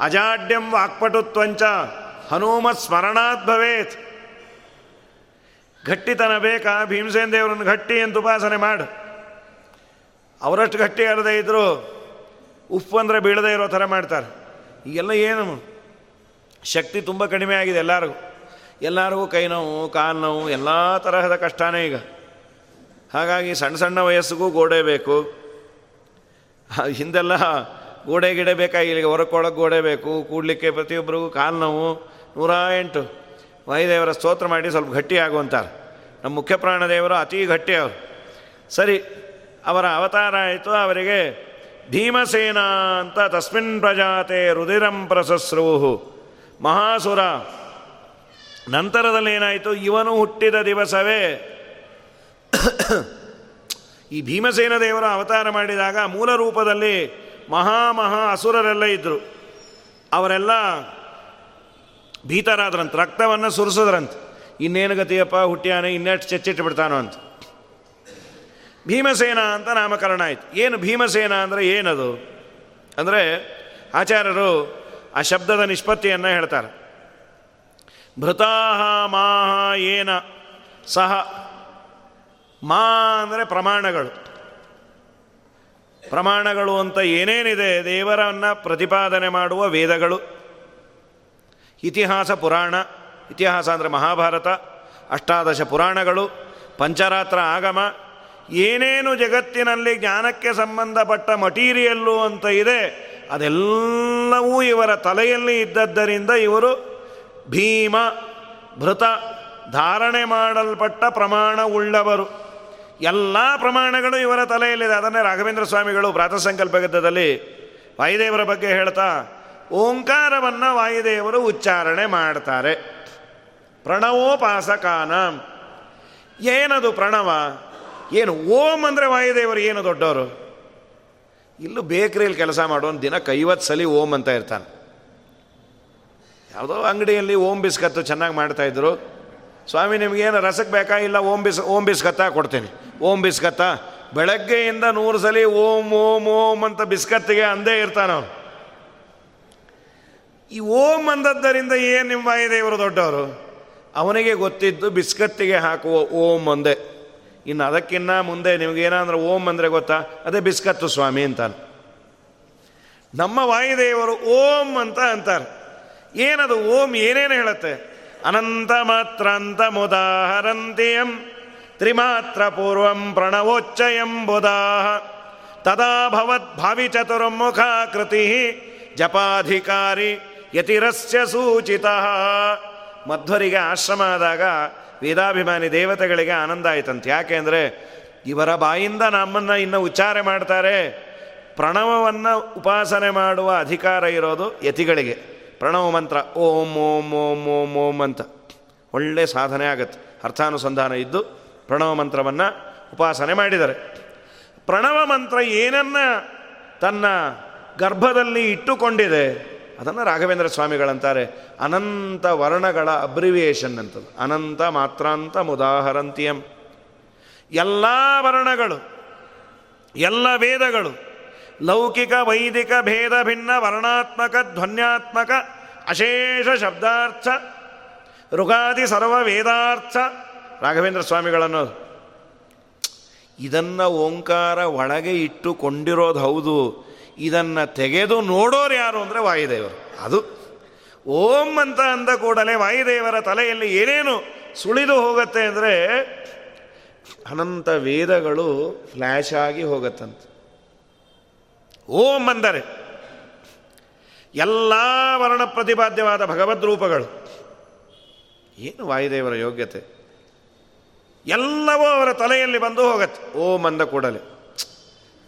ಅಜಾಡ್ಯಂ ವಾಕ್ಪಟುತ್ವಂಚ ಹನುಮತ್ ಸ್ಮರಣಾತ್ ಭವೇತ್. ಗಟ್ಟಿತನ ಬೇಕಾ ಭೀಮಸೇನ್ ದೇವರನ್ನು ಗಟ್ಟಿ ಅಂತ ಉಪಾಸನೆ ಮಾಡು. ಅವರಷ್ಟು ಗಟ್ಟಿ ಅಲ್ಲದೆ ಇದ್ದರು ಉಪ್ಪು ಅಂದರೆ ಬೀಳದೇ ಇರೋ ಥರ ಮಾಡ್ತಾರೆ. ಈಗೆಲ್ಲ ಏನು? ಶಕ್ತಿ ತುಂಬ ಕಡಿಮೆ ಆಗಿದೆ ಎಲ್ಲರಿಗೂ. ಎಲ್ಲರಿಗೂ ಕೈ ನೋವು, ಕಾಲು ನೋವು, ಎಲ್ಲ ತರಹದ ಕಷ್ಟನೇ ಈಗ. ಹಾಗಾಗಿ ಸಣ್ಣ ಸಣ್ಣ ವಯಸ್ಸಿಗೂ ಗೋಡೆ ಬೇಕು. ಹಿಂದೆಲ್ಲ ಗೋಡೆ ಗಿಡೆ ಬೇಕಾಗಿಲ್ಲಿಗೆ ಹೊರಕೊಳಗೆ ಗೋಡೆ ಬೇಕು, ಕೂಡಲಿಕ್ಕೆ ಪ್ರತಿಯೊಬ್ಬರಿಗೂ ಕಾಲು ನೋವು ನೂರ ಎಂಟು. ವಾಯುದೇವರ ಸ್ತೋತ್ರ ಮಾಡಿ ಸ್ವಲ್ಪ ಗಟ್ಟಿ ಆಗುವಂತಾರೆ ನಮ್ಮ ಮುಖ್ಯ ಪ್ರಾಣದೇವರು ಅತಿ ಗಟ್ಟಿ ಅವರು. ಸರಿ, ಅವರ ಅವತಾರ ಆಯಿತು. ಅವರಿಗೆ ಭೀಮಸೇನ ಅಂತ ತಸ್ಮಿನ್ ಪ್ರಜಾತೆ ರುದಿರಂ ಪ್ರಸಸ್ರುವು ಮಹಾಸುರ, ನಂತರದಲ್ಲಿ ಏನಾಯಿತು? ಇವನು ಹುಟ್ಟಿದ ದಿವಸವೇ. ಈ ಭೀಮಸೇನ ದೇವರ ಅವತಾರ ಮಾಡಿದಾಗ ಮೂಲ ರೂಪದಲ್ಲಿ ಮಹಾ ಮಹಾ ಅಸುರರೆಲ್ಲ ಇದ್ದರು ಅವರೆಲ್ಲ ಭೀತರಾದ್ರಂತ, ರಕ್ತವನ್ನು ಸುರಿಸಿದ್ರಂತ. ಇನ್ನೇನು ಗತಿಯಪ್ಪ, ಹುಟ್ಟಿಯಾನೆ, ಇನ್ನೆಷ್ಟು ಚೆಚ್ಚಿಟ್ಟು ಬಿಡ್ತಾನೋ ಅಂತ. ಭೀಮಸೇನ ಅಂತ ನಾಮಕರಣ ಆಯಿತು. ಏನು ಭೀಮಸೇನ ಅಂದರೆ ಏನದು? ಅಂದರೆ ಆಚಾರ್ಯರು ಆ ಶಬ್ದದ ನಿಷ್ಪತ್ತಿಯನ್ನು ಹೇಳ್ತಾರೆ. ಭೃತಾಹ ಮಾಹ ಏನ ಸಹ. ಮಾ ಅಂದರೆ ಪ್ರಮಾಣಗಳು. ಪ್ರಮಾಣಗಳು ಅಂತ ಏನೇನಿದೆ ದೇವರನ್ನು ಪ್ರತಿಪಾದನೆ ಮಾಡುವ ವೇದಗಳು. ಇತಿಹಾಸ ಪುರಾಣ, ಇತಿಹಾಸ ಅಂದರೆ ಮಹಾಭಾರತ, ಅಷ್ಟಾದಶ ಪುರಾಣಗಳು, ಪಂಚರಾತ್ರ ಆಗಮ, ಏನೇನು ಜಗತ್ತಿನಲ್ಲಿ ಜ್ಞಾನಕ್ಕೆ ಸಂಬಂಧಪಟ್ಟ ಮಟೀರಿಯಲ್ಲು ಅಂತ ಇದೆ, ಅದೆಲ್ಲವೂ ಇವರ ತಲೆಯಲ್ಲಿ ಇದ್ದದ್ದರಿಂದ ಇವರು ಭೀಮ, ಭೃತ, ಧಾರಣೆ ಮಾಡಲ್ಪಟ್ಟ ಪ್ರಮಾಣ ಉಳ್ಳವರು ಎಲ್ಲ ಪ್ರಮಾಣಗಳು ಇವರ ತಲೆಯಲ್ಲಿದೆ. ಅದನ್ನೇ ರಾಘವೇಂದ್ರ ಸ್ವಾಮಿಗಳು ಪ್ರಾತಃ ಸಂಕಲ್ಪ ಗದ್ದದಲ್ಲಿ ವಾಯುದೇವರ ಬಗ್ಗೆ ಹೇಳ್ತಾ, ಓಂಕಾರವನ್ನು ವಾಯುದೇವರು ಉಚ್ಚಾರಣೆ ಮಾಡ್ತಾರೆ. ಪ್ರಣವೋಪಾಸಕಾನ. ಏನದು ಪ್ರಣವ? ಏನು ಓಂ ಅಂದರೆ ವಾಯುದೇವರು ಏನು ದೊಡ್ಡವರು? ಇಲ್ಲೂ ಬೇಕರಿಯಲ್ಲಿ ಕೆಲಸ ಮಾಡೋನು ದಿನಕ್ಕೆ ಐವತ್ತು ಸಲ ಓಂ ಅಂತ ಇರ್ತಾನೆ. ಯಾವುದೋ ಅಂಗಡಿಯಲ್ಲಿ ಓಂ ಬಿಸ್ಕತ್ತು ಚೆನ್ನಾಗಿ ಮಾಡ್ತಾಯಿದ್ರು ಸ್ವಾಮಿ ನಿಮಗೇನು ರಸಕ್ಕೆ ಬೇಕಾ? ಇಲ್ಲ, ಓಂ ಬಿಸ್, ಓಂ ಬಿಸ್ಕತ್ತ ಕೊಡ್ತೀನಿ. ಓಂ ಬಿಸ್ಕತ್ತ? ಬೆಳಗ್ಗೆಯಿಂದ ನೂರು ಸಲ ಓಂ ಓಂ ಓಂ ಅಂತ ಬಿಸ್ಕತ್ತಿಗೆ ಅಂದೇ ಇರ್ತಾನ ಈ ಓಂ ಅಂದದ್ದರಿಂದ ಏನು ನಿಮ್ಮ ಇವರು ದೊಡ್ಡವರು? ಅವನಿಗೆ ಗೊತ್ತಿದ್ದು ಬಿಸ್ಕತ್ತಿಗೆ ಹಾಕುವ ಓಂ ಅಂದೆ ಇನ್ನು ಅದಕ್ಕಿನ್ನ ಮುಂದೆ ನಿಮಗೇನಾದ್ರೂ ಓಂ ಅಂದರೆ ಗೊತ್ತಾ? ಅದೇ ಬಿಸ್ಕತ್ತು ಸ್ವಾಮಿ ಅಂತಾನೆ. ನಮ್ಮ ವಾಯುದೇವರು ಓಂ ಅಂತ ಅಂತಾರೆ. ಏನದು ಓಂ ಏನೇನು ಹೇಳುತ್ತೆ? ಪ್ರಣವೋಚ್ಚಯಂಬುದಾಹ ತದಾ ಭವತ್ ಭಾವಿ ಚತುರ್ಮುಖಾಕೃತಿ ಜಪಾಧಿಕಾರಿ ಯತಿರಸ್ಯ ಸೂಚಿತ ಮಧ್ವರಿಗೆ ಆಶ್ರಮ ಆದಾಗ ವೇದಾಭಿಮಾನಿ ದೇವತೆಗಳಿಗೆ ಆನಂದ ಆಯ್ತಂತೆ. ಯಾಕೆ ಅಂದರೆ ಇವರ ಬಾಯಿಂದ ನಮ್ಮನ್ನು ಇನ್ನು ಉಚ್ಚಾರೆ ಮಾಡ್ತಾರೆ. ಪ್ರಣವವನ್ನು ಉಪಾಸನೆ ಮಾಡುವ ಅಧಿಕಾರ ಇರೋದು ಯತಿಗಳಿಗೆ. ಪ್ರಣವ ಮಂತ್ರ ಓಂ ಓಂ ಓಂ ಓಂ ಓಂ ಅಂತ. ಒಳ್ಳೆ ಸಾಧನೆ ಆಗತ್ತೆ. ಅರ್ಥಾನುಸಂಧಾನ ಇದ್ದು ಪ್ರಣವ ಮಂತ್ರವನ್ನು ಉಪಾಸನೆ ಮಾಡಿದ್ದಾರೆ. ಪ್ರಣವ ಮಂತ್ರ ಏನನ್ನ ತನ್ನ ಗರ್ಭದಲ್ಲಿ ಇಟ್ಟುಕೊಂಡಿದೆ, ಅದನ್ನು ರಾಘವೇಂದ್ರ ಸ್ವಾಮಿಗಳಂತಾರೆ. ಅನಂತ ವರ್ಣಗಳ ಅಬ್ರಿವಿಯೇಷನ್ ಅಂತದ್ದು. ಅನಂತ ಮಾತ್ರಾಂತ ಮುದಾಹರಂತಿಯಂ. ಎಲ್ಲ ವರ್ಣಗಳು, ಎಲ್ಲ ವೇದಗಳು ಲೌಕಿಕ, ವೈದಿಕ ಭೇದ ಭಿನ್ನ, ವರ್ಣಾತ್ಮಕ, ಧ್ವನ್ಯಾತ್ಮಕ, ಅಶೇಷ ಶಬ್ದಾರ್ಥ, ಋಗಾದಿ ಸರ್ವ ವೇದಾರ್ಥ. ರಾಘವೇಂದ್ರ ಸ್ವಾಮಿಗಳನ್ನು, ಇದನ್ನು ಓಂಕಾರ ಒಳಗೆ ಇಟ್ಟುಕೊಂಡಿರೋದು ಹೌದು. ಇದನ್ನು ತೆಗೆದು ನೋಡೋರು ಯಾರು ಅಂದರೆ ವಾಯುದೇವರು. ಅದು ಓಂ ಅಂತ ಅಂದ ಕೂಡಲೇ ವಾಯುದೇವರ ತಲೆಯಲ್ಲಿ ಏನೇನು ಸುಳಿದು ಹೋಗುತ್ತೆ ಅಂದರೆ ಅನಂತ ವೇದಗಳು ಫ್ಲ್ಯಾಶ್ ಆಗಿ ಹೋಗತ್ತಂತೆ. ಓಂ ಅಂದರೆ ಎಲ್ಲ ವರ್ಣ ಪ್ರತಿಪಾದ್ಯವಾದ ಭಗವದ್ ರೂಪಗಳು. ಏನು ವಾಯುದೇವರ ಯೋಗ್ಯತೆ? ಎಲ್ಲವೂ ಅವರ ತಲೆಯಲ್ಲಿ ಬಂದು ಹೋಗತ್ತೆ. ಓಂ ಅಂದ ಕೂಡಲೇ.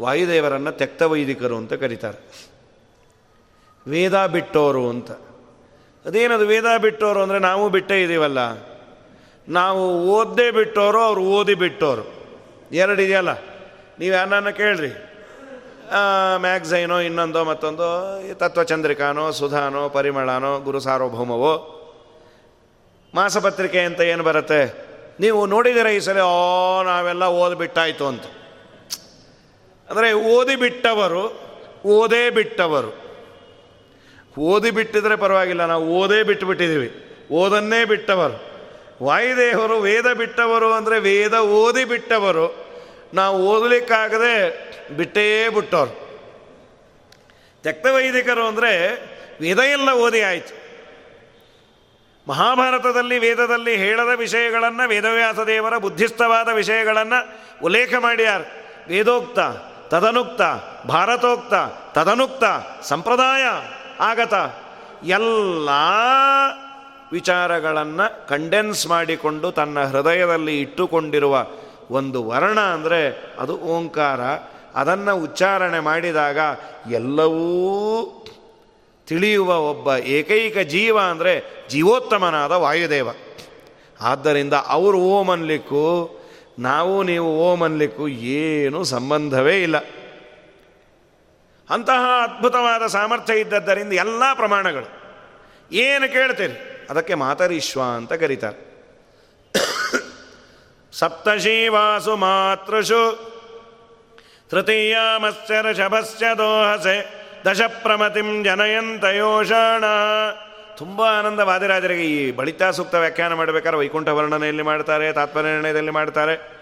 ವಾಯುದೇವರನ್ನು ತೆಕ್ತ ವೈದಿಕರು ಅಂತ ಕರೀತಾರೆ. ವೇದ ಬಿಟ್ಟೋರು ಅಂತ. ಅದೇನದು ವೇದ ಬಿಟ್ಟೋರು ಅಂದರೆ ನಾವು ಬಿಟ್ಟೇ ಇದ್ದೀವಲ್ಲ ನಾವು ಓದ್ದೇ ಬಿಟ್ಟೋರು, ಅವ್ರು ಓದಿ ಬಿಟ್ಟೋರು. ಎರಡಿದೆಯಲ್ಲ ನೀವು ಯಾರನ್ನ ಕೇಳ್ರಿ. ಮ್ಯಾಗ್ಝೈನೋ ಇನ್ನೊಂದೋ ಮತ್ತೊಂದೋ ತತ್ವಚಂದ್ರಿಕಾನೋ, ಸುಧಾನೋ, ಪರಿಮಳನೋ, ಗುರು ಸಾರ್ವಭೌಮವೋ. ಮಾಸಪತ್ರಿಕೆ ಅಂತ ಏನು ಬರುತ್ತೆ? ನೀವು ನೋಡಿದಿರ ಈ ಸಲ, ಓ, ನಾವೆಲ್ಲ ಓದ್ಬಿಟ್ಟಾಯ್ತು ಅಂತ. ಅಂದರೆ ಓದಿ ಬಿಟ್ಟವರು ಓದೇ ಬಿಟ್ಟವರು. ಓದಿ ಬಿಟ್ಟಿದ್ರೆ ಪರವಾಗಿಲ್ಲ, ನಾವು ಓದೇ ಬಿಟ್ಟುಬಿಟ್ಟಿದ್ದೀವಿ ಓದನ್ನೇ ಬಿಟ್ಟವರು. ವಾಯುದೇವರು ವೇದ ಬಿಟ್ಟವರು ಅಂದರೆ ವೇದ ಓದಿ ಬಿಟ್ಟವರು. ನಾವು ಓದಲಿಕ್ಕಾಗದೆ ಬಿಟ್ಟೇ ಬಿಟ್ಟವ್ರು. ತೆಕ್ತ ವೈದಿಕರು ಅಂದರೆ ವೇದ ಎಲ್ಲ ಓದಿ ಆಯಿತು. ಮಹಾಭಾರತದಲ್ಲಿ ವೇದದಲ್ಲಿ ಹೇಳದ ವಿಷಯಗಳನ್ನು ವೇದವ್ಯಾಸ ದೇವರ ಬುದ್ಧಿಸ್ಥವಾದ ವಿಷಯಗಳನ್ನು ಉಲ್ಲೇಖ ಮಾಡ್ಯಾರ. ವೇದೋಕ್ತ, ತದನುಕ್ತ, ಭಾರತೋಕ್ತ, ತದನುಕ್ತ, ಸಂಪ್ರದಾಯ, ಆಗತ ಎಲ್ಲ ವಿಚಾರಗಳನ್ನು ಕಂಡೆನ್ಸ್ ಮಾಡಿಕೊಂಡು ತನ್ನ ಹೃದಯದಲ್ಲಿ ಇಟ್ಟುಕೊಂಡಿರುವ ಒಂದು ವರ್ಣ ಅಂದರೆ ಅದು ಓಂಕಾರ. ಅದನ್ನು ಉಚ್ಚಾರಣೆ ಮಾಡಿದಾಗ ಎಲ್ಲವೂ ತಿಳಿಯುವ ಒಬ್ಬ ಏಕೈಕ ಜೀವ ಅಂದರೆ ಜೀವೋತ್ತಮನಾದ ವಾಯುದೇವ. ಆದ್ದರಿಂದ ಅವರು ಓಂ ಅನ್ಲಿಕ್ಕೂ, ನಾವು ನೀವು ಓಂ ಅನ್ಲಿಕ್ಕೂ ಏನೂ ಸಂಬಂಧವೇ ಇಲ್ಲ. ಅಂತಹ ಅದ್ಭುತವಾದ ಸಾಮರ್ಥ್ಯ ಇದ್ದದ್ದರಿಂದ ಎಲ್ಲ ಪ್ರಮಾಣಗಳು. ಏನು ಕೇಳ್ತೀರಿ? ಅದಕ್ಕೆ ಮಾತರಿಶ್ವ ಅಂತ ಕರೀತಾರೆ. ಸಪ್ತಶೀವಾಸು ಮಾತೃಷು ತೃತೀಯಾಮಸ್ಯ ಋಷಭಸ್ಯ ದೋಹಸೆ ದಶ ಪ್ರಮತಿಂ ಜನಯಂತ ಯೋಷಾಣ ತುಂಬ ಆನಂದ ವಾದಿರಾಜರಿಗೆ ಈ ಬಳಿತಾ ಸೂಕ್ತ ವ್ಯಾಖ್ಯಾನ ಮಾಡಬೇಕಾದ್ರೆ ವೈಕುಂಠ ವರ್ಣನೆಯಲ್ಲಿ ಮಾಡ್ತಾರೆ ನಿರ್ಣಯದಲ್ಲಿ ಮಾಡ್ತಾರೆ.